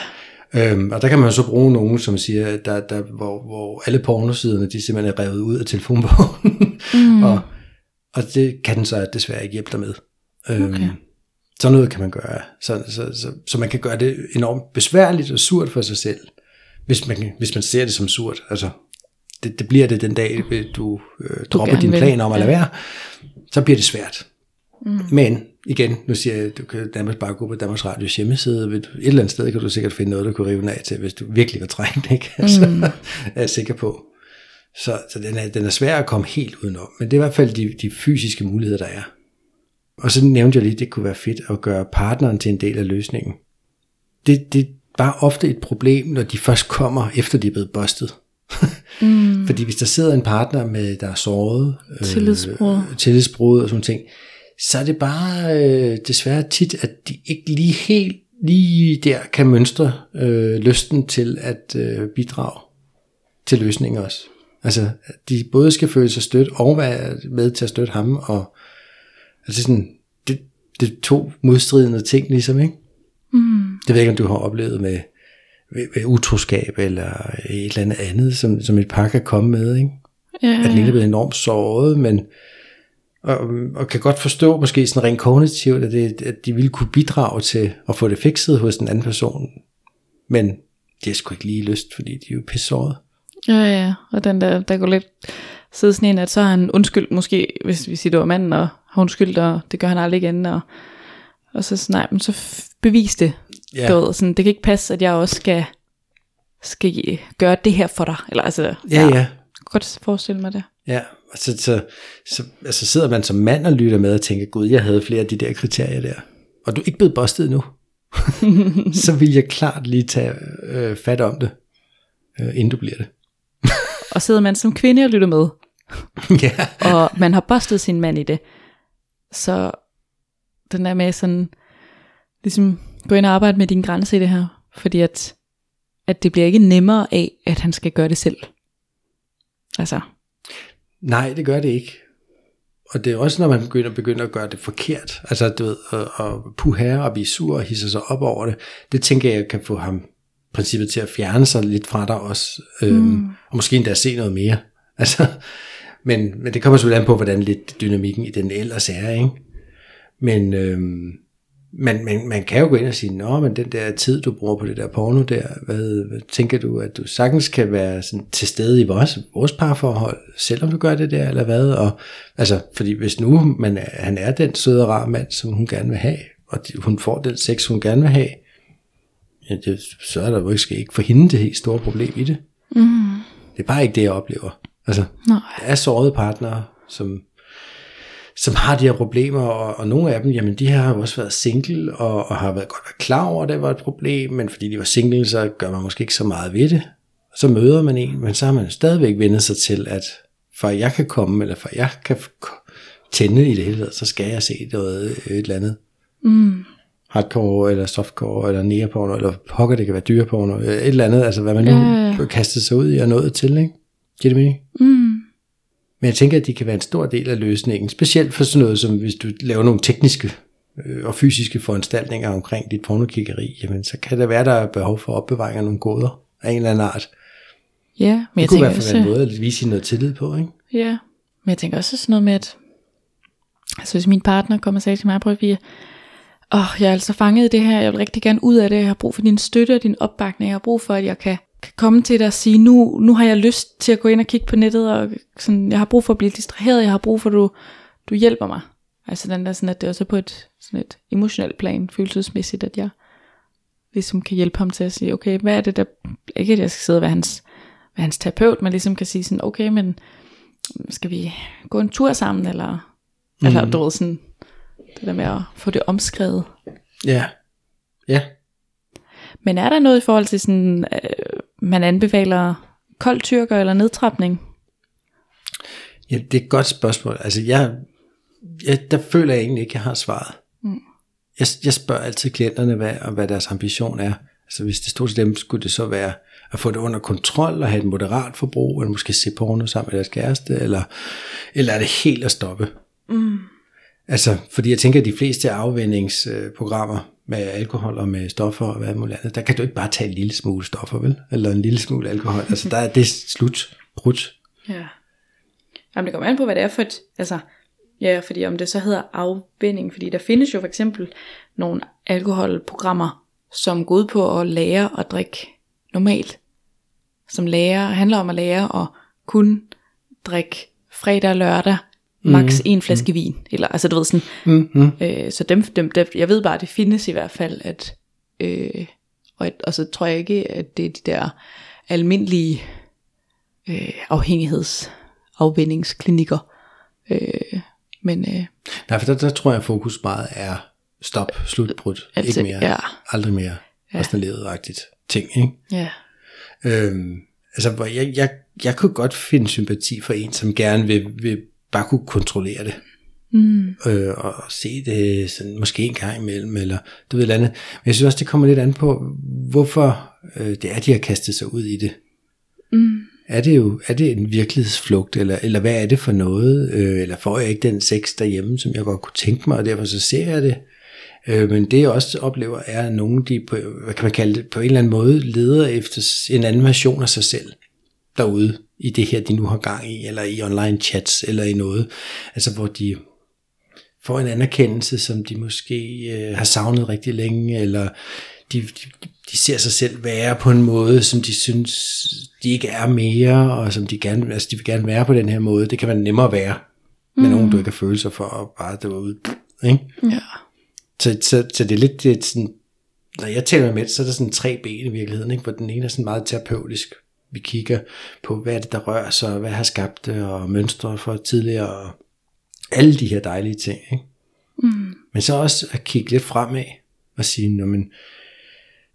Øhm, og der kan man så bruge nogen, som siger, der, der, hvor, hvor alle pornosiderne, de simpelthen er revet ud af telefonbogen. Mm. *laughs* og, og det kan den så desværre ikke hjælpe dig med. Øhm, Okay. Sådan noget kan man gøre. Så, så, så, så man kan gøre det enormt besværligt og surt for sig selv, hvis man, hvis man ser det som surt. Altså, det, det bliver det den dag, du øh, dropper din plan om at lade være. Så bliver det svært. Mm. Men igen, nu siger jeg, du kan nærmest bare gå på Danmarks Radios hjemmeside. Et eller andet sted kan du sikkert finde noget, du kunne rive af til, hvis du virkelig var trængt, ikke? *laughs* Altså, mm. er jeg sikker på. Så, så den, er, den er svær at komme helt udenom. Men det er i hvert fald de, de fysiske muligheder, der er. Og så nævnte jeg lige, at det kunne være fedt at gøre partneren til en del af løsningen. Det, det er bare ofte et problem, når de først kommer, efter de er blevet bustet. *laughs* mm. Fordi hvis der sidder en partner med, der er såret, Tillidsbrud. øh, tillidsbrud og sådan ting, så er det bare øh, desværre tit, at de ikke lige helt lige der kan mønstre øh, lysten til at øh, bidrage til løsningen også. Altså, de både skal føle sig stødt og være med til at støtte ham, og altså sådan, det, det er to modstridende ting ligesom, ikke? Mm. Det ved jeg ikke, om du har oplevet med ved, ved utroskab eller et eller andet andet, som, som et par kan komme med, ikke? Ja, At den ene er blevet enormt såret, men og, og kan godt forstå måske sådan rent kognitivt, at, det, at de ville kunne bidrage til at få det fikset hos den anden person, men de har sgu ikke lige lyst, fordi de er jo pissåret. Ja, ja, og den der, der går lidt sidde sådan en, at så har han undskyld, måske hvis vi siger, det var manden, og har undskyld, og det gør han aldrig igen, og, og så sådan, nej, men så bevis det. Ja. Du ved, sådan, det kan ikke passe, at jeg også skal, skal gøre det her for dig. Eller altså, Ja, ja. Kan godt forestille mig det. Ja, så, så, så altså sidder man som mand og lytter med og tænker, gud, jeg havde flere af de der kriterier der. Og du er ikke blevet bustet nu. *laughs* så vil jeg klart lige tage øh, fat om det, øh, inden du bliver det. Og sidder man som kvinde og lytter med, *laughs* ja. og man har bustet sin mand i det, så den der med sådan, ligesom gå ind og arbejde med din grænse i det her, fordi at, at det bliver ikke nemmere af, at han skal gøre det selv. Altså, Nej, det gør det ikke. Og det er også, når man begynder, begynder at gøre det forkert. Altså, du ved, at, at puha og blive sur og hisse sig op over det. Det tænker jeg kan få ham princippet til at fjerne sig lidt fra dig også. Øhm, Mm. Og måske endda se noget mere. *laughs* Altså, men, men det kommer selvfølgelig an på, hvordan lidt dynamikken i den ellers er, ikke? Men, øhm, man, man, man kan jo gå ind og sige, Nå, men den der tid, du bruger på det der porno der, hvad, hvad tænker du, at du sagtens kan være sådan til stede i vores, vores parforhold, selvom du gør det der, eller hvad? Og, altså, fordi hvis nu man han er den søde og rar mand, som hun gerne vil have, og hun får den sex, hun gerne vil have, ja, det, så er der måske ikke for hende det helt store problem i det. mm, Det er bare ikke det, jeg oplever. Altså, nej. der er sårede partnere, som, som har de her problemer, og, og nogle af dem, jamen de her har jo også været single, og, og har været godt været klar over, at det var et problem, men fordi de var single, så gør man måske ikke så meget ved det. Så møder man en, men så har man stadigvæk vendt sig til, at for at jeg kan komme, eller for at jeg kan tænde i det hele taget, så skal jeg se noget, et eller andet Mm, hardcore, eller softcore, eller neoporno, eller pokker, det kan være dyreporno, et eller andet, altså hvad man nu Ja, kaster sig ud i og nået til, ikke? Giver det mening? mm, Men jeg tænker, at de kan være en stor del af løsningen, specielt for sådan noget som hvis du laver nogle tekniske øh, og fysiske foranstaltninger omkring dit pornokiggeri, jamen så kan det være, der er behov for opbevaring af nogle goder af en eller anden art. ja, men Det jeg kunne i hvert fald også, være en måde at vise noget tillid på, ikke? Ja, men jeg tænker også sådan noget med, at altså hvis min partner kommer og siger til mig, prøv at åh, oh, jeg er altså fanget i det her, jeg vil rigtig gerne ud af det, jeg har brug for din støtte og din opbakning, jeg har brug for, at jeg kan, kan komme til dig og sige, nu, nu har jeg lyst til at gå ind og kigge på nettet, og sådan, jeg har brug for at blive distraheret, jeg har brug for, at du, du hjælper mig. Altså den der sådan, at det også er på et, sådan et emotionelt plan, følelsesmæssigt, at jeg ligesom kan hjælpe ham til at sige, okay, hvad er det der, ikke at jeg skal sidde og være hans, være hans terapeut, men ligesom kan sige sådan, okay, men skal vi gå en tur sammen, eller, mm. eller du ved sådan, det der med at få det omskrevet. Ja. Ja. Men er der noget i forhold til sådan, øh, man anbefaler kold tyrker eller nedtrapning? ja, det er et godt spørgsmål. Altså jeg, jeg der føler jeg egentlig ikke, jeg har svaret. Mm. Jeg, jeg spørger altid klienterne, hvad, og hvad deres ambition er. Altså hvis det stod til dem, skulle det så være at få det under kontrol og have et moderat forbrug, eller måske se porno sammen med deres kæreste, eller, eller er det helt at stoppe? Mm. Altså, fordi jeg tænker, at de fleste afvendingsprogrammer med alkohol og med stoffer og hvad muligt andet, der kan du ikke bare tage en lille smule stoffer, vel? Eller en lille smule alkohol. Altså, der er det slut, brudt. Ja. Jamen det kommer an på, hvad det er for et, altså, ja, fordi om det så hedder afvinding, fordi der findes jo for eksempel nogle alkoholprogrammer, som går ud på at lære at drikke normalt. Som lærer, handler om at lære at kun drikke fredag og lørdag, max mm. en flaske mm. vin. Eller, altså du ved sådan, Mm-hmm. Øh, så dem, dem, dem, jeg ved bare, det findes i hvert fald, at, øh, og, og så tror jeg ikke, at det er de der almindelige øh, afhængighedsafvindingsklinikker. Øh, men øh, Nej, for der, der tror jeg, at fokus meget er stop, slut, brudt. Altså, ikke mere, ja. aldrig mere. Ja. Livet-agtigt ting, ikke? ja, Øhm, altså, jeg, jeg, jeg kunne godt finde sympati for en, som gerne vil, vil bare kunne kontrollere det. mm, øh, og se det sådan, måske en gang imellem, eller du ved eller andet. Men jeg synes også, det kommer lidt an på, hvorfor øh, det er, de har kastet sig ud i det. mm, Er det jo er det en virkelighedsflugt, eller, eller hvad er det for noget? Øh, eller får jeg ikke den sex derhjemme, som jeg godt kunne tænke mig, og derfor så ser jeg det? Øh, men det jeg også oplever, er, at nogen, de på, hvad kan man kalde det, på en eller anden måde leder efter en anden version af sig selv derude i det her, de nu har gang i, eller i online chats, eller i noget, altså hvor de får en anerkendelse, som de måske øh, har savnet rigtig længe, eller de, de, de ser sig selv være på en måde, som de synes, de ikke er mere, og som de gerne, altså de vil gerne være på den her måde. Det kan være nemmere være med mm. nogen, du ikke har følelser for, og bare det var ude. Ikke? Ja. Så, så, så det er lidt det er sådan, når jeg taler med så er der sådan tre ben i virkeligheden, ikke? hvor den ene er sådan meget terapeutisk. Vi kigger på, hvad er det, der rører sig, hvad har skabt det, og mønstre for tidligere, og alle de her dejlige ting. Ikke? Mm. Men så også at kigge lidt fremad og sige, men,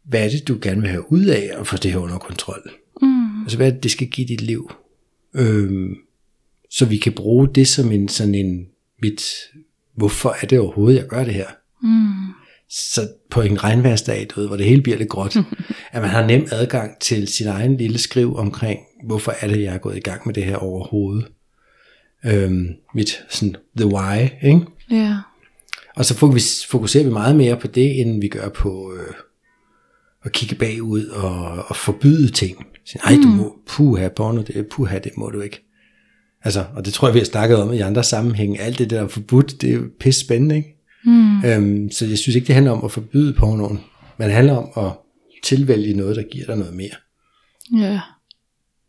hvad er det, du gerne vil have ud af at få det her under kontrol? Mm. Altså, hvad er det, det skal give dit liv? Øhm, så vi kan bruge det som en sådan en, mit, hvorfor er det overhovedet, jeg gør det her? Mm. Så på en regnværsdag, du ved, hvor det hele bliver lidt gråt, *laughs* at man har nem adgang til sin egen lille skriv omkring, hvorfor er det, jeg er gået i gang med det her overhovedet? Øhm, mit sådan, the why, ikke? Ja. Og så fokuserer vi meget mere på det, end vi gør på øh, at kigge bagud og, og forbyde ting. Sige, Ej, du må, puha, porno, det, puha, det må du ikke. Altså, og det tror jeg, vi har snakket om i andre sammenhænge. Alt det der er forbudt, det er pisse spændende, ikke? Mm. Øhm, så jeg synes ikke, det handler om at forbyde pornoen, men det handler om at tilvælge noget, der giver dig noget mere. Ja.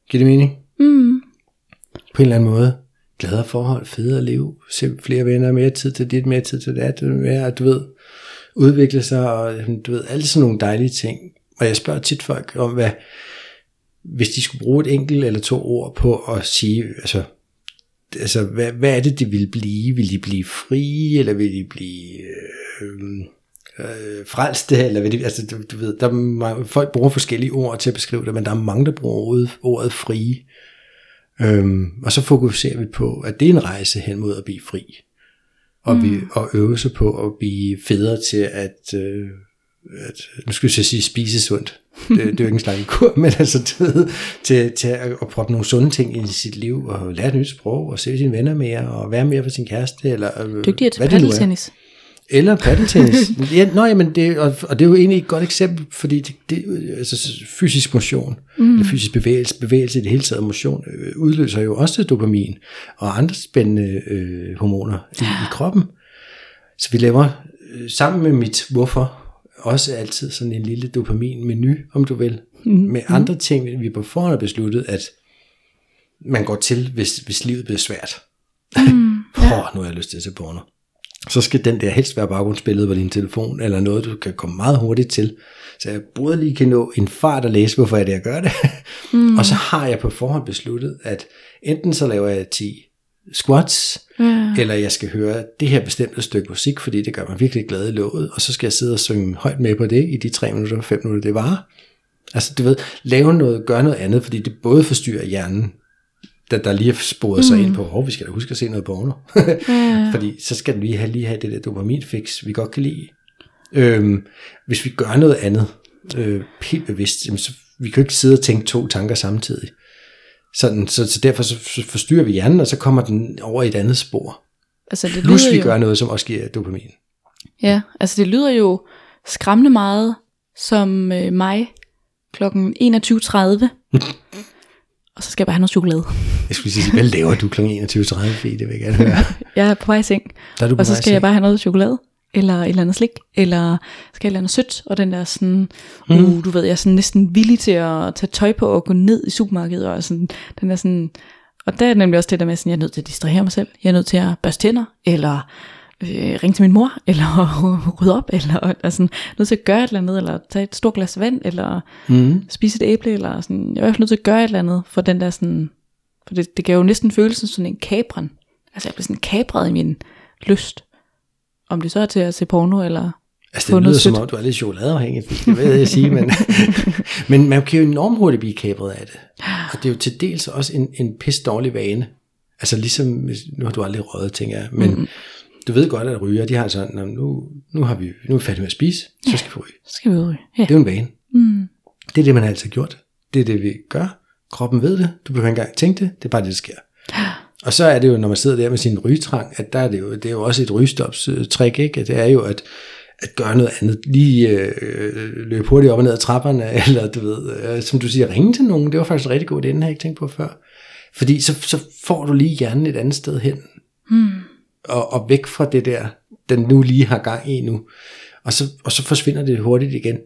Giver det mening? Mm. På en eller anden måde. Gladere forhold, federe liv, se flere venner, mere tid til dit, mere tid til det, mere, du ved, udvikle sig, og du ved, alle sådan nogle dejlige ting. Og jeg spørger tit folk om, hvad, hvis de skulle bruge et enkelt eller to ord på at sige, altså, altså hvad, hvad er det, det vil blive? Vil de blive frie, eller vil de blive øh, øh, frelste, eller vil de, altså, du, du ved, der er mange, folk bruger forskellige ord til at beskrive det, men der er mange, der bruger ordet, ordet frie. Øhm, og så fokuserer vi på, at det er en rejse hen mod at blive fri. Og, mm. vi, og øve sig på at blive federe til at, øh, at nu skal jeg sige spise sundt. Det, det er jo ikke en slags kur, men altså ved, til, til at, at proppe nogle sunde ting i sit liv, og lære et nyt sprog, og se sine venner mere, og være mere for sin kæreste, eller øh, Dygtigere til hvad det nu er. paddeltennis. Eller paddeltennis. *laughs* ja, nå, jamen det, og, og det er jo egentlig et godt eksempel, fordi det, det, altså fysisk motion, mm. eller fysisk bevægelse, bevægelse i det hele taget, motion, øh, udløser jo også dopamin og andre spændende øh, hormoner i, i kroppen. Så vi laver øh, sammen med mit hvorfor, også altid sådan en lille dopamin-menu, om du vil, mm. med andre ting, vi på forhånd har besluttet, at man går til, hvis, hvis livet bliver svært. Mm, *laughs* ja. oh, nu har jeg lyst til at se porno så skal den der helst være baggrundsbillede på din telefon, eller noget, du kan komme meget hurtigt til. Så jeg både lige kan nå en fart at læse, hvorfor er det, jeg gør det. Mm. *laughs* og så har jeg på forhånd besluttet, at enten så laver jeg 10 squats, Ja. eller jeg skal høre det her bestemte stykke musik, fordi det gør mig virkelig glad i låget, og så skal jeg sidde og synge højt med på det i de 3 minutter, 5 minutter, det varer. Altså du ved, lave noget, gøre noget andet, fordi det både forstyrrer hjernen, der, der lige har sporet sig mm. ind på, hvor vi skal da huske at se noget porno. Ja. *laughs* Fordi så skal vi have, lige have det der dopaminfix, vi godt kan lide. Øhm, hvis vi gør noget andet, øh, helt bevidst, jamen, så vi kan jo ikke sidde og tænke to tanker samtidig. Sådan, så, så derfor så forstyrrer vi hjernen, og så kommer den over i et andet spor. Altså det Plus vi jo, gør noget, som også giver dopamin. ja, altså det lyder jo skræmmende meget som øh, mig klokken 21.30. *laughs* og så skal jeg bare have noget chokolade. Jeg skulle sige, hvad laver du kl. 21.30, Fie? Det vil jeg gerne høre. *laughs* Jeg er på vej i seng, og så skal jeg bare have noget chokolade. Eller et eller andet slik, eller skal jeg et eller andet sødt, og den der sådan, mm. uh, du ved, jeg er sådan næsten villig til at tage tøj på og gå ned i supermarkedet, og sådan, den er sådan, og der er nemlig også det der med, sådan, jeg er nødt til at distrahere mig selv, jeg er nødt til at børste tænder, eller øh, ringe til min mor, *laughs* eller rydde op, eller altså, nødt til at gøre et eller andet, eller tage et stort glas vand, eller Mm. spise et æble, eller sådan, jeg er i hvert fald nødt til at gøre et eller andet, for den der sådan, for det, det gav jo næsten følelsen sådan en kabren, altså jeg blev sådan kabret i min lyst, om det så er til at se porno, eller Altså det lyder som sødt. om, du er lidt chokoladeafhængig, det ved jeg sige, men, *laughs* men man kan jo enormt hurtigt blive kabret af det. Og det er jo til dels også en, en pis dårlig vane. Altså ligesom, nu har du aldrig røget, tænker jeg, men mm. du ved godt, at ryger, de har sådan, "Nå, nu, nu, har vi, nu er vi færdige med at spise, så skal vi ryge. så skal vi ud. Ja. Det er jo en vane. Mm. Det er det, man har altid gjort. Det er det, vi gør. Kroppen ved det. Du behøver ikke engang tænke det. Det er bare det, der sker. Og så er det jo, når man sidder der med sin rygetrang, at der er det jo, det er jo også et rygestopstrik, ikke? Det er jo, at, at gøre noget andet. Lige øh, løbe hurtigt op og ned ad trapperne, *laughs* eller du ved, øh, som du siger, ringe til nogen. Det var faktisk rigtig god idé, den har jeg ikke tænkt på før. Fordi så, så får du lige hjernen et andet sted hen. Hmm. Og, og væk fra det der, den nu lige har gang i nu. Og så, og så forsvinder det hurtigt igen,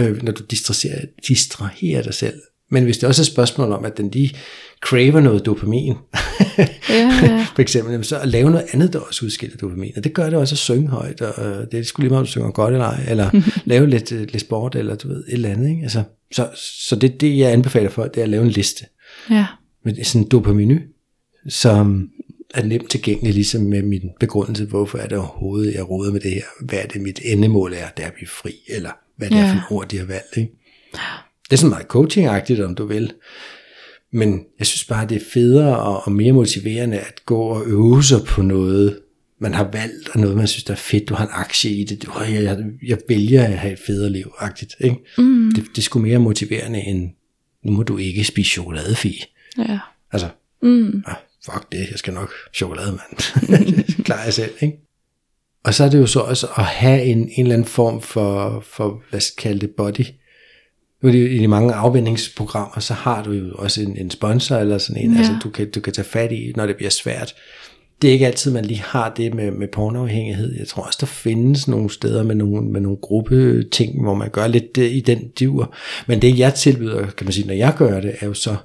øh, når du distraherer, distraherer dig selv. Men hvis det også er et spørgsmål om, at den lige craver noget dopamin, Ja, ja. *laughs* for eksempel, så at lave noget andet, der også udskiller dopamin. Og det gør det også at synge højt, og øh, det er sgu lige meget, om du synger godt eller ej, eller *laughs* lave lidt, øh, lidt sport, eller du ved, et eller andet. Ikke? Altså, så så det, det, jeg anbefaler folk, det er at lave en liste ja. med sådan en dopaminy, som er nemt tilgængelig, ligesom med min begrundelse, hvorfor er det overhovedet, jeg råder med det her, hvad er det mit endemål er, det er at blive fri, eller hvad det er for Ja. en ord, de har valgt. Ikke? Det er sådan meget coaching om du vil. Men jeg synes bare, det er federe og, og mere motiverende at gå og øve sig på noget, man har valgt, og noget, man synes, der er fedt. Du har en aktie i det. Du, jeg, jeg, jeg vælger at have et federe liv, agtigt. Ikke? Mm. Det, det er sgu mere motiverende end, nu må du ikke spise chokoladefi. Ja. Altså, Mm. ah, fuck det, jeg skal nok chokolade, mand. *laughs* det klarer jeg selv, ikke? Og så er det jo så også at have en, en eller anden form for, for hvad skal jeg kalde det, body. Nu i de mange afvendingsprogrammer, så har du jo også en, en sponsor eller sådan en, ja. altså du kan, du kan tage fat i, når det bliver svært. Det er ikke altid, man lige har det med, med pornoafhængighed. Jeg tror også, der findes nogle steder med nogle, med nogle gruppeting, hvor man gør lidt det, i den diver. Men det, jeg tilbyder, kan man sige, når jeg gør det, er jo så,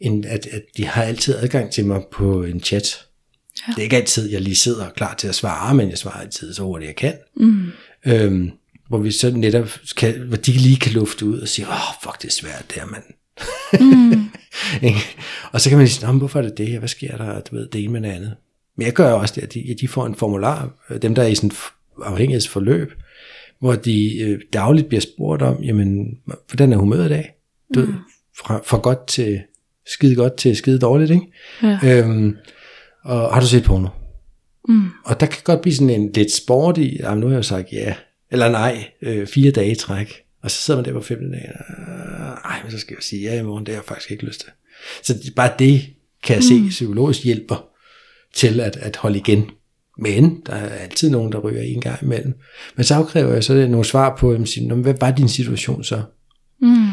en, at, at de har altid adgang til mig på en chat. Ja. Det er ikke altid, jeg lige sidder klar til at svare, men jeg svarer altid så hurtigt jeg kan. Mm. Øhm, hvor vi så netop kan, hvor de lige kan lufte ud og sige, åh, oh, fuck, det er svært, det her, mand. Mm. *laughs* Og så kan man sige, "Nå, men hvorfor er det det her? Hvad sker der? Du ved, det ene med det andet. Men jeg gør jo også det, at de, de får en formular, øh, dem der er i sådan afhængighedsforløb, hvor de øh, dagligt bliver spurgt om, jamen, hvordan er humøret i dag? Du ved, fra, fra godt til skide godt til skide dårligt, ikke? Ja. Øhm, og har du set porno? Mm. Og der kan godt blive sådan en lidt sport i, jamen nu har jeg jo sagt ja, eller nej, øh, fire dage i træk. Og så sidder man der på femte dag, øh, ej, men så skal jeg sige ja i morgen, det har jeg faktisk ikke lyst til. Så bare det kan jeg se psykologisk hjælper til at, at holde igen. Men der er altid nogen, der ryger en gang imellem. Men så afkræver jeg så nogle svar på, "Nå, men hvad var din situation så? Mm.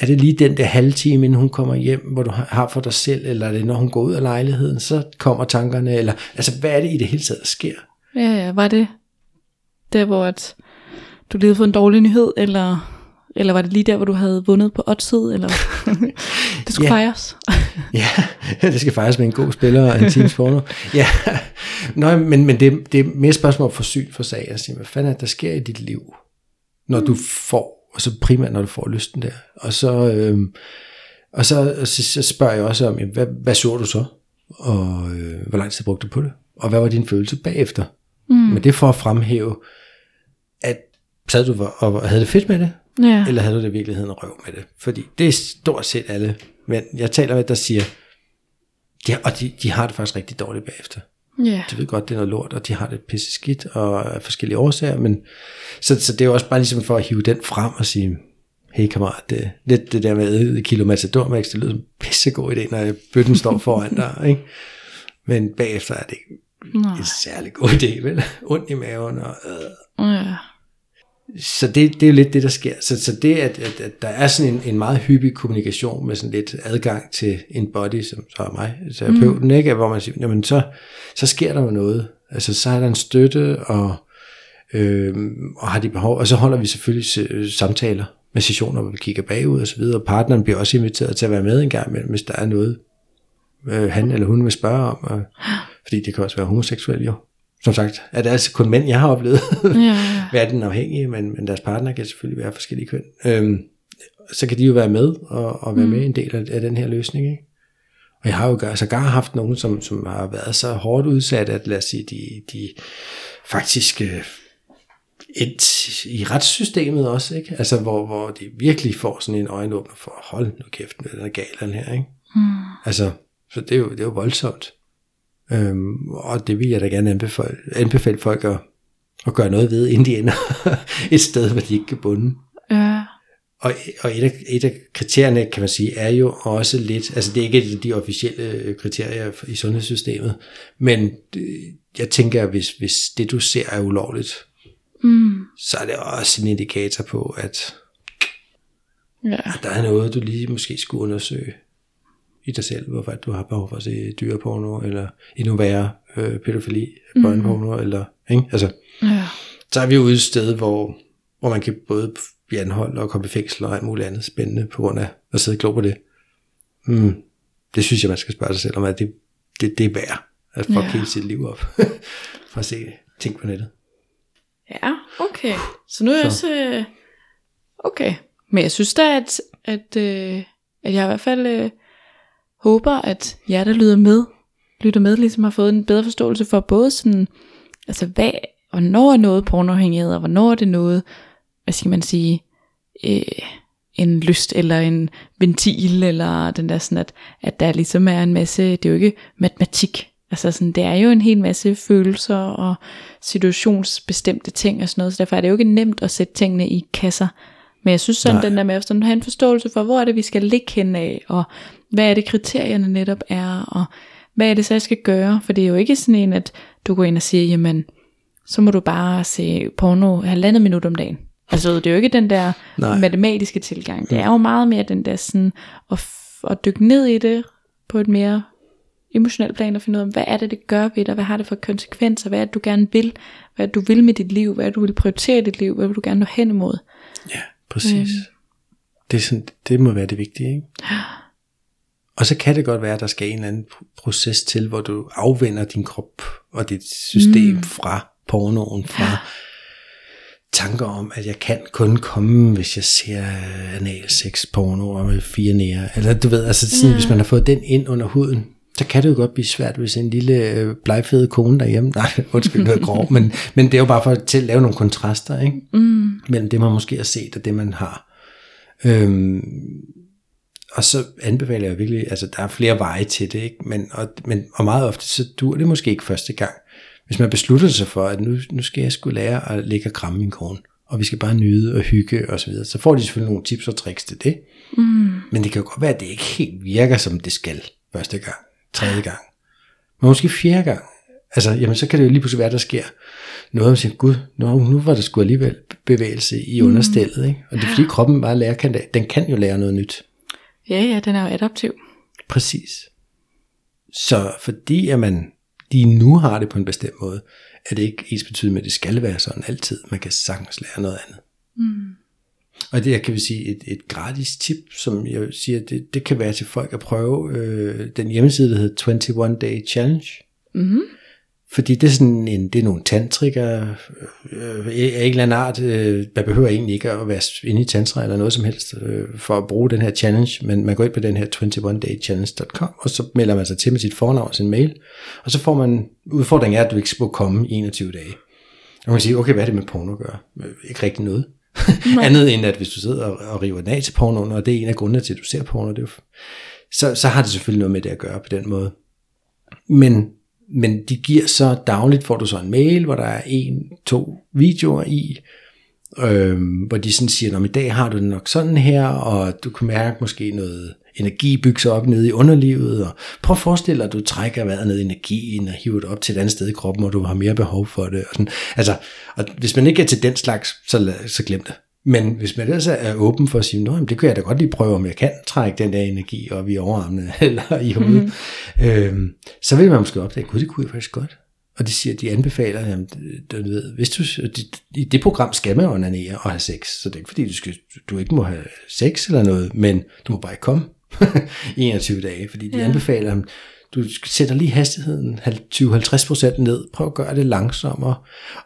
Er det lige den der halve time, inden hun kommer hjem, hvor du har har for dig selv, eller er det når hun går ud af lejligheden, så kommer tankerne, eller altså hvad er det i det hele taget, der sker? Ja, ja, var det der, hvor at du levede for en dårlig nyhed, eller, eller var det lige der, hvor du havde vundet på oddset, eller *laughs* det skulle Ja. fejres? *laughs* Ja, det skal faktisk med en god spiller og en teams porno. Ja, Nå, men, men det, det er mere spørgsmål for syn for sag. Altså, hvad fanden er der sker i dit liv, når du får, og så primært når du får lysten der. Og så, øhm, og så, så, så spørger jeg også om, hvad, hvad så du så? Og øh, hvor lang tid brugte du på det? Og hvad var din følelse bagefter? Mm. Men det er for at fremhæve, at sad du og havde det fedt med det, Ja. eller havde du det i virkeligheden røv med det? Fordi det er stort set alle mænd, jeg taler med, der siger, de, og de, de har det faktisk rigtig dårligt bagefter. ja. De ved godt, det er noget lort, og de har det pisse skidt, og af forskellige årsager, men så, så det er jo også bare ligesom for at hive den frem og sige, hey kammerat, det, lidt det der med et kilo matador max, det lyder som en pissegod idé, når bøtten står foran dig, ikke? Men bagefter er det ikke Nej. en særlig god idé, vel? Ondt i maven, og øh, Ja. Så det, det er jo lidt det, der sker. Så, så det, at, at, at der er sådan en, en meget hyppig kommunikation med sådan lidt adgang til en body, som så er mig, terapeuten, mm. ikke? hvor man siger, jamen så, så sker der jo noget. Altså så er der en støtte, og, øh, og har de behov, og så holder vi selvfølgelig s- samtaler med sessioner, hvor vi kigger bagud og så videre, og partneren bliver også inviteret til at være med en gang imellem, hvis der er noget, øh, han eller hun vil spørge om, og, fordi det kan også være homoseksuel jo. Som sagt, er det altså kun mænd, jeg har oplevet Ja, *laughs* være den afhængige, men, men deres partner kan selvfølgelig være forskellige køn. Øhm, så kan de jo være med og, og være med i en del af, af den her løsning. Ikke? Og jeg har jo gør, sågar haft nogen, som, som har været så hårdt udsat, at lad os sige, de, de faktisk øh, et, i retssystemet også, ikke? Altså, hvor, hvor de virkelig får sådan en øjenåbner for, hold nu kæft, den er gal, den her, ikke? Mm. Altså, så det er jo, det er jo voldsomt. Øhm, og det vil jeg da gerne anbefale, anbefale folk at, at gøre noget ved, inden de ender *laughs* et sted, hvor de ikke kan bunde. Ja. Og, og et, af, et af kriterierne, kan man sige, er jo også lidt, altså det er ikke de officielle øh, kriterier i sundhedssystemet, men jeg tænker, at hvis, hvis det du ser er ulovligt, Mm. så er det også en indikator på, at Ja. der er noget, du lige måske skulle undersøge i dig selv, hvorfor du har behov for at se dyreporno, eller endnu værre øh, pædofili, børneporno, eller, ikke? Altså, ja. så er vi ude et sted, hvor, hvor man kan både blive anholdt og komme i fængsel og alt muligt andet spændende, på grund af at sidde og glo på det. Mm. Det synes jeg, man skal spørge sig selv om, at det, det, det er værd at fuck Ja. ja. hele sit liv op, *laughs* for at se ting på nettet. Ja, okay. Så nu er jeg Så. også... øh, Okay. Men jeg synes da, at, at, øh, at jeg i hvert fald øh, håber, at jer, der lytter med, lytter med, ligesom har fået en bedre forståelse for både sådan, altså hvad, hvornår er noget pornoafhængighed, og hvornår er det noget, hvad skal man sige, øh, en lyst eller en ventil, eller den der sådan, at, at der ligesom er en masse, det er jo ikke matematik, altså sådan, det er jo en hel masse følelser og situationsbestemte ting og sådan noget, så derfor er det jo ikke nemt at sætte tingene i kasser, men jeg synes sådan, Nej. den der med at sådan have en forståelse for, hvor er det, vi skal ligge hen af, og hvad er det, kriterierne netop er, og hvad er det så, jeg skal gøre, for det er jo ikke sådan en, at du går ind og siger, jamen, så må du bare se porno halvandet minut om dagen. Altså, det er jo ikke den der Nej. matematiske tilgang. Det er jo meget mere den der sådan, at, at dykke ned i det på et mere emotionelt plan og finde ud af, hvad er det, det gør ved dig, hvad har det for konsekvenser, hvad er det, du gerne vil, hvad er det, du vil med dit liv, hvad er det, du vil prioritere i dit liv, hvad vil du gerne nå hen imod. Ja, præcis. Mm. Det, er sådan, det må være det vigtige, ikke? Og så kan det godt være, at der skal en eller anden pr- proces til, hvor du afvender din krop og dit system mm. fra pornoen, fra tanker om, at jeg kan kun komme, hvis jeg ser analsex porno og med fire nære. Eller du ved, altså sådan, ja. hvis man har fået den ind under huden, så kan det jo godt blive svært, hvis en lille øh, blegfede kone derhjemme, *laughs* nej, undskyld, er grov, men, men det er jo bare for til at lave nogle kontraster, ikke? Mm. mellem det, man måske har set, og det, man har. Øhm, og så anbefaler jeg virkelig, altså der er flere veje til det, ikke? Men, og, men, og meget ofte, så dur det måske ikke første gang. Hvis man beslutter sig for, at nu, nu skal jeg skulle lære at lægge og kramme min kone, og vi skal bare nyde og hygge og så videre, så får de selvfølgelig nogle tips og tricks til det. Mm. Men det kan jo godt være, at det ikke helt virker, som det skal første gang, tredje gang, men måske fjerde gang. Altså, jamen, så kan det jo lige pludselig være, der sker noget, og siger, gud, nu, nu var der sgu alligevel bevægelse i understillet, ikke? Og det er fordi kroppen bare lærer, kan, den kan jo lære noget nyt. Ja, ja, den er jo adaptiv. Præcis. Så fordi at man lige nu har det på en bestemt måde, er det ikke ens med, at det skal være sådan altid. Man kan sagtens lære noget andet. Mm. Og det er, kan vi sige, et, et gratis tip, som jeg siger, det, det kan være til folk at prøve øh, den hjemmeside, der hedder 21 Day Challenge. Mm. Fordi det er sådan en, det er nogle tantrikere øh, af en eller anden art. Øh, man behøver egentlig ikke at være inde i tantra eller noget som helst øh, for at bruge den her challenge, men man går ind på den her 21daychallenge.com, og så melder man sig til med sit fornavn og sin mail, og så får man, udfordringen er, at du ikke må komme i 21 dage. Og man kan sige, okay, hvad er det med porno at gøre? Øh, Ikke rigtig noget. *laughs* Andet end, at hvis du sidder og, og river den af til pornoen, og det er en af grundene til, at du ser porno, det er jo, så, så har det selvfølgelig noget med det at gøre på den måde. Men, men de giver så dagligt, får du så en mail, hvor der er en, to videoer i, øh, hvor de sådan siger, om i dag har du det nok sådan her, og du kan mærke måske noget energi bygge sig op nede i underlivet, og prøv at forestille dig, at du trækker vejret ned i energien og hiver det op til et andet sted i kroppen, hvor du har mere behov for det. Og sådan. Altså, og hvis man ikke er til den slags, så, lad- så glem det. Men hvis man ellers er åben for at sige, at det kan jeg da godt lige prøve, om jeg kan trække den der energi op i overarmene *laughs* eller i hovedet, mm-hmm. øhm, så vil man måske opdage, gud, det kunne jeg faktisk godt. Og de siger, de anbefaler, jamen, du ved, hvis du, i det program skal man onanere og have sex, så det er ikke fordi, du, skal, du ikke må have sex eller noget, men du må bare ikke komme *laughs* i 21 dage, fordi de Ja. anbefaler, at du sætter lige hastigheden 20-50% ned, prøv at gøre det langsommere,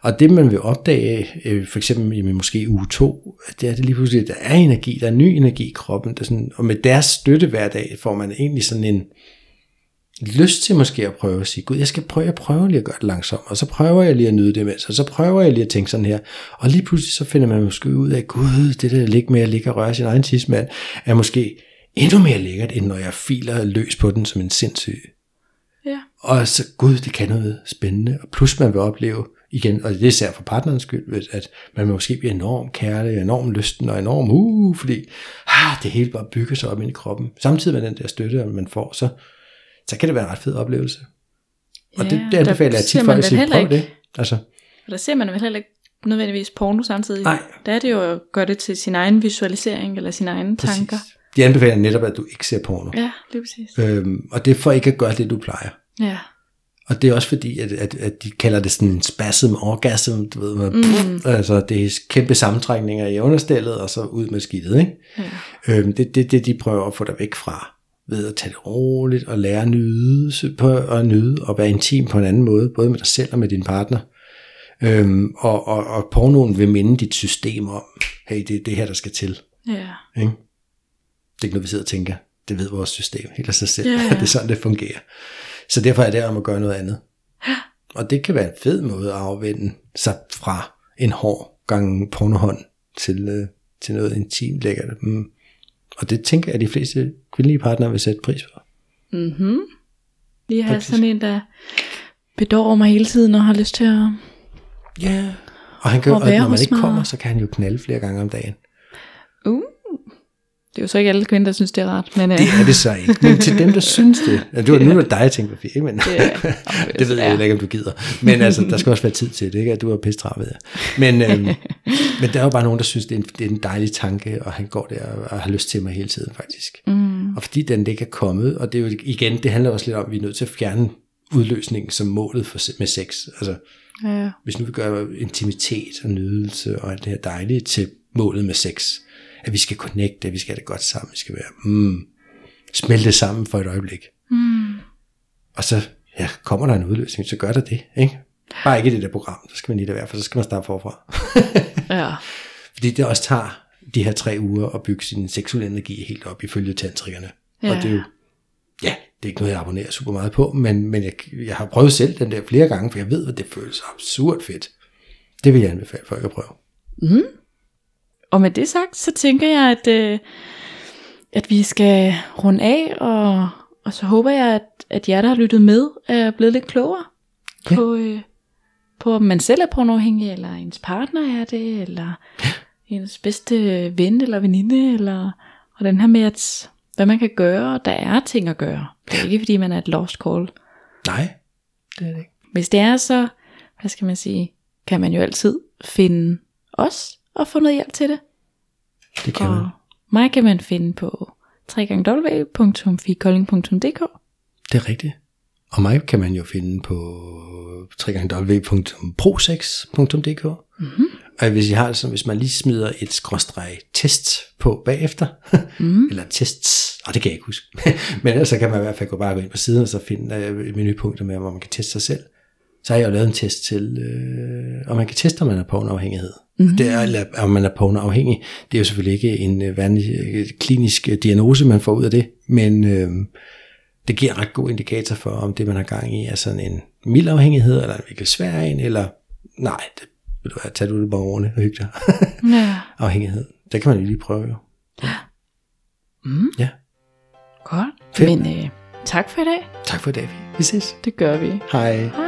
og det man vil opdage, øh, for eksempel i måske uge 2, det er det lige pludselig, at der er energi, der er ny energi i kroppen, der sådan, og med deres støtte hver dag, får man egentlig sådan en, lyst til måske at prøve at sige, gud, jeg skal prøve, jeg prøver lige at gøre det langsomt, og så prøver jeg lige at nyde det med, og så prøver jeg lige at tænke sådan her, og lige pludselig så finder man måske ud af, gud, det der ligge med at ligge og røre sin egen tidsmand, er måske endnu mere lækkert, end når jeg filer løs på den som en sindssyg. Og så, gud, det kan noget spændende, og plus man vil opleve, igen, og det er især for partnerens skyld, at man måske bliver enormt kærlig, enormt lysten og enormt uh, fordi ah, det hele bare bygger sig op ind i kroppen. Samtidig med den der støtte, man får, så, så kan det være en ret fed oplevelse. Og Ja, det, det anbefaler jeg tit folk at sige, prøv ikke- det. Altså, Og der ser man vel heller ikke nødvendigvis porno samtidig. Nej. Der er det jo at gøre det til sin egen visualisering, eller sine egne tanker. Præcis. De anbefaler netop, at du ikke ser porno. Ja, lige præcis. Øhm, og det er for ikke at gøre det, du plejer. Ja. Og det er også fordi, at, at, at de kalder det sådan en spasm orgasm, du ved, man, mm. altså det er kæmpe sammentrækninger i understillet, og så ud med skidtet, ikke? ja. Øhm, det er det, det, de prøver at få dig væk fra, ved at tage det roligt, og lære at nyde, på, at nyde, og være intim på en anden måde, både med dig selv og med din partner. Øhm, og, og, og pornoen vil minde dit system om, hey, det er det her, der skal til. Ja. Ikke? Det er ikke noget, vi sidder og tænker. Det ved vores system helt af sig selv. Ja, *laughs* ja. det er sådan, det fungerer. Så derfor er det om at gøre noget andet. Og det kan være en fed måde at afvende sig fra en hård gang pornohånd til, øh, til noget intimt lækkert. Mm. Og det tænker jeg, at de fleste kvindelige partnere vil sætte pris på. Mm-hmm. Lige have Faktisk. sådan en, der bedår mig hele tiden, og har lyst til at... Ja. Og, han kan, Og og når man ikke kommer, så kan han jo knalde flere gange om dagen. Uh. Det er jo så ikke alle kvinder, der synes, det er rart. Men, øh, Det er det så ikke. Men til dem, der *laughs* synes det. Ja, det var nu, at dig, jeg tænkte på fire, men Ja. *laughs* det ved jeg Ja. ikke, om du gider. Men altså, der skal også være tid til det, ikke? At du er pisse travl, ved jeg. Men, øhm, *laughs* men der er jo bare nogen, der synes, det er en, det er en dejlig tanke, og han går der og, har lyst til mig hele tiden, faktisk. mm, Og fordi den ikke er kommet, og det er jo igen, det handler også lidt om, at vi er nødt til at fjerne udløsningen som målet for, med sex. Altså, ja. hvis nu vi gør intimitet og nydelse og alt det her dejlige til målet med sex, at vi skal connecte, at vi skal have det godt sammen, vi skal være, mm, smelte sammen for et øjeblik. Mm, Og så ja, kommer der en udløsning, så gør der det. Ikke? Bare ikke i det der program, så skal man lige lade være, for så skal man starte forfra. *laughs* ja. Fordi det også tager de her tre uger at bygge sin seksuelle energi helt op ifølge tantrikerne. Ja. Og det er jo, ja, det er ikke noget, jeg abonnerer super meget på, men, men jeg, jeg har prøvet selv den der flere gange, for jeg ved, at det føles absurd fedt. Det vil jeg anbefale folk at prøve. Og med det sagt, så tænker jeg, at, øh, at vi skal runde af, og, og så håber jeg, at, at jer, der har lyttet med, er blevet lidt klogere Ja. på, øh, på, om man selv er pornoafhængig, eller ens partner er det, eller ens bedste ven eller veninde, eller og den her med, at, hvad man kan gøre, der er ting at gøre. Det er ikke, fordi man er et lost call. Nej, det er det ikke. Hvis det er så, hvad skal man sige, kan man jo altid finde os og få noget hjælp til det. Det kan man. Og mig kan man finde på www.fikolding.dk Det er rigtigt. Og mig kan man jo finde på www.prosex.dk mm-hmm. Og hvis I har sådan, hvis man lige smider et skråstreg test på bagefter, mm. *laughs* eller tests, og det kan jeg ikke huske, *laughs* men ellers så kan man i hvert fald gå bare gå ind på siden, og så finde øh, menupunkter med, hvor man kan teste sig selv. Så har jeg jo lavet en test til, øh, om man kan teste, om man er pornoafhængighed. Mm-hmm. Det er, om man er pornoafhængig. Det er jo selvfølgelig ikke en øh, vanlig øh, klinisk øh, diagnose, man får ud af det, men øh, det giver en ret god indikator for, om det, man har gang i, er sådan en mild afhængighed, eller en virkelig svær en, eller nej, det vil du have, tag du det bare ordentligt og hygge dig. *laughs* Ja. afhængighed. Det kan man jo lige prøve jo. Mm. Ja. Godt. Fedt. Men øh, tak for i dag. Tak for i dag. Vi ses. Det gør vi. Hej. Hej.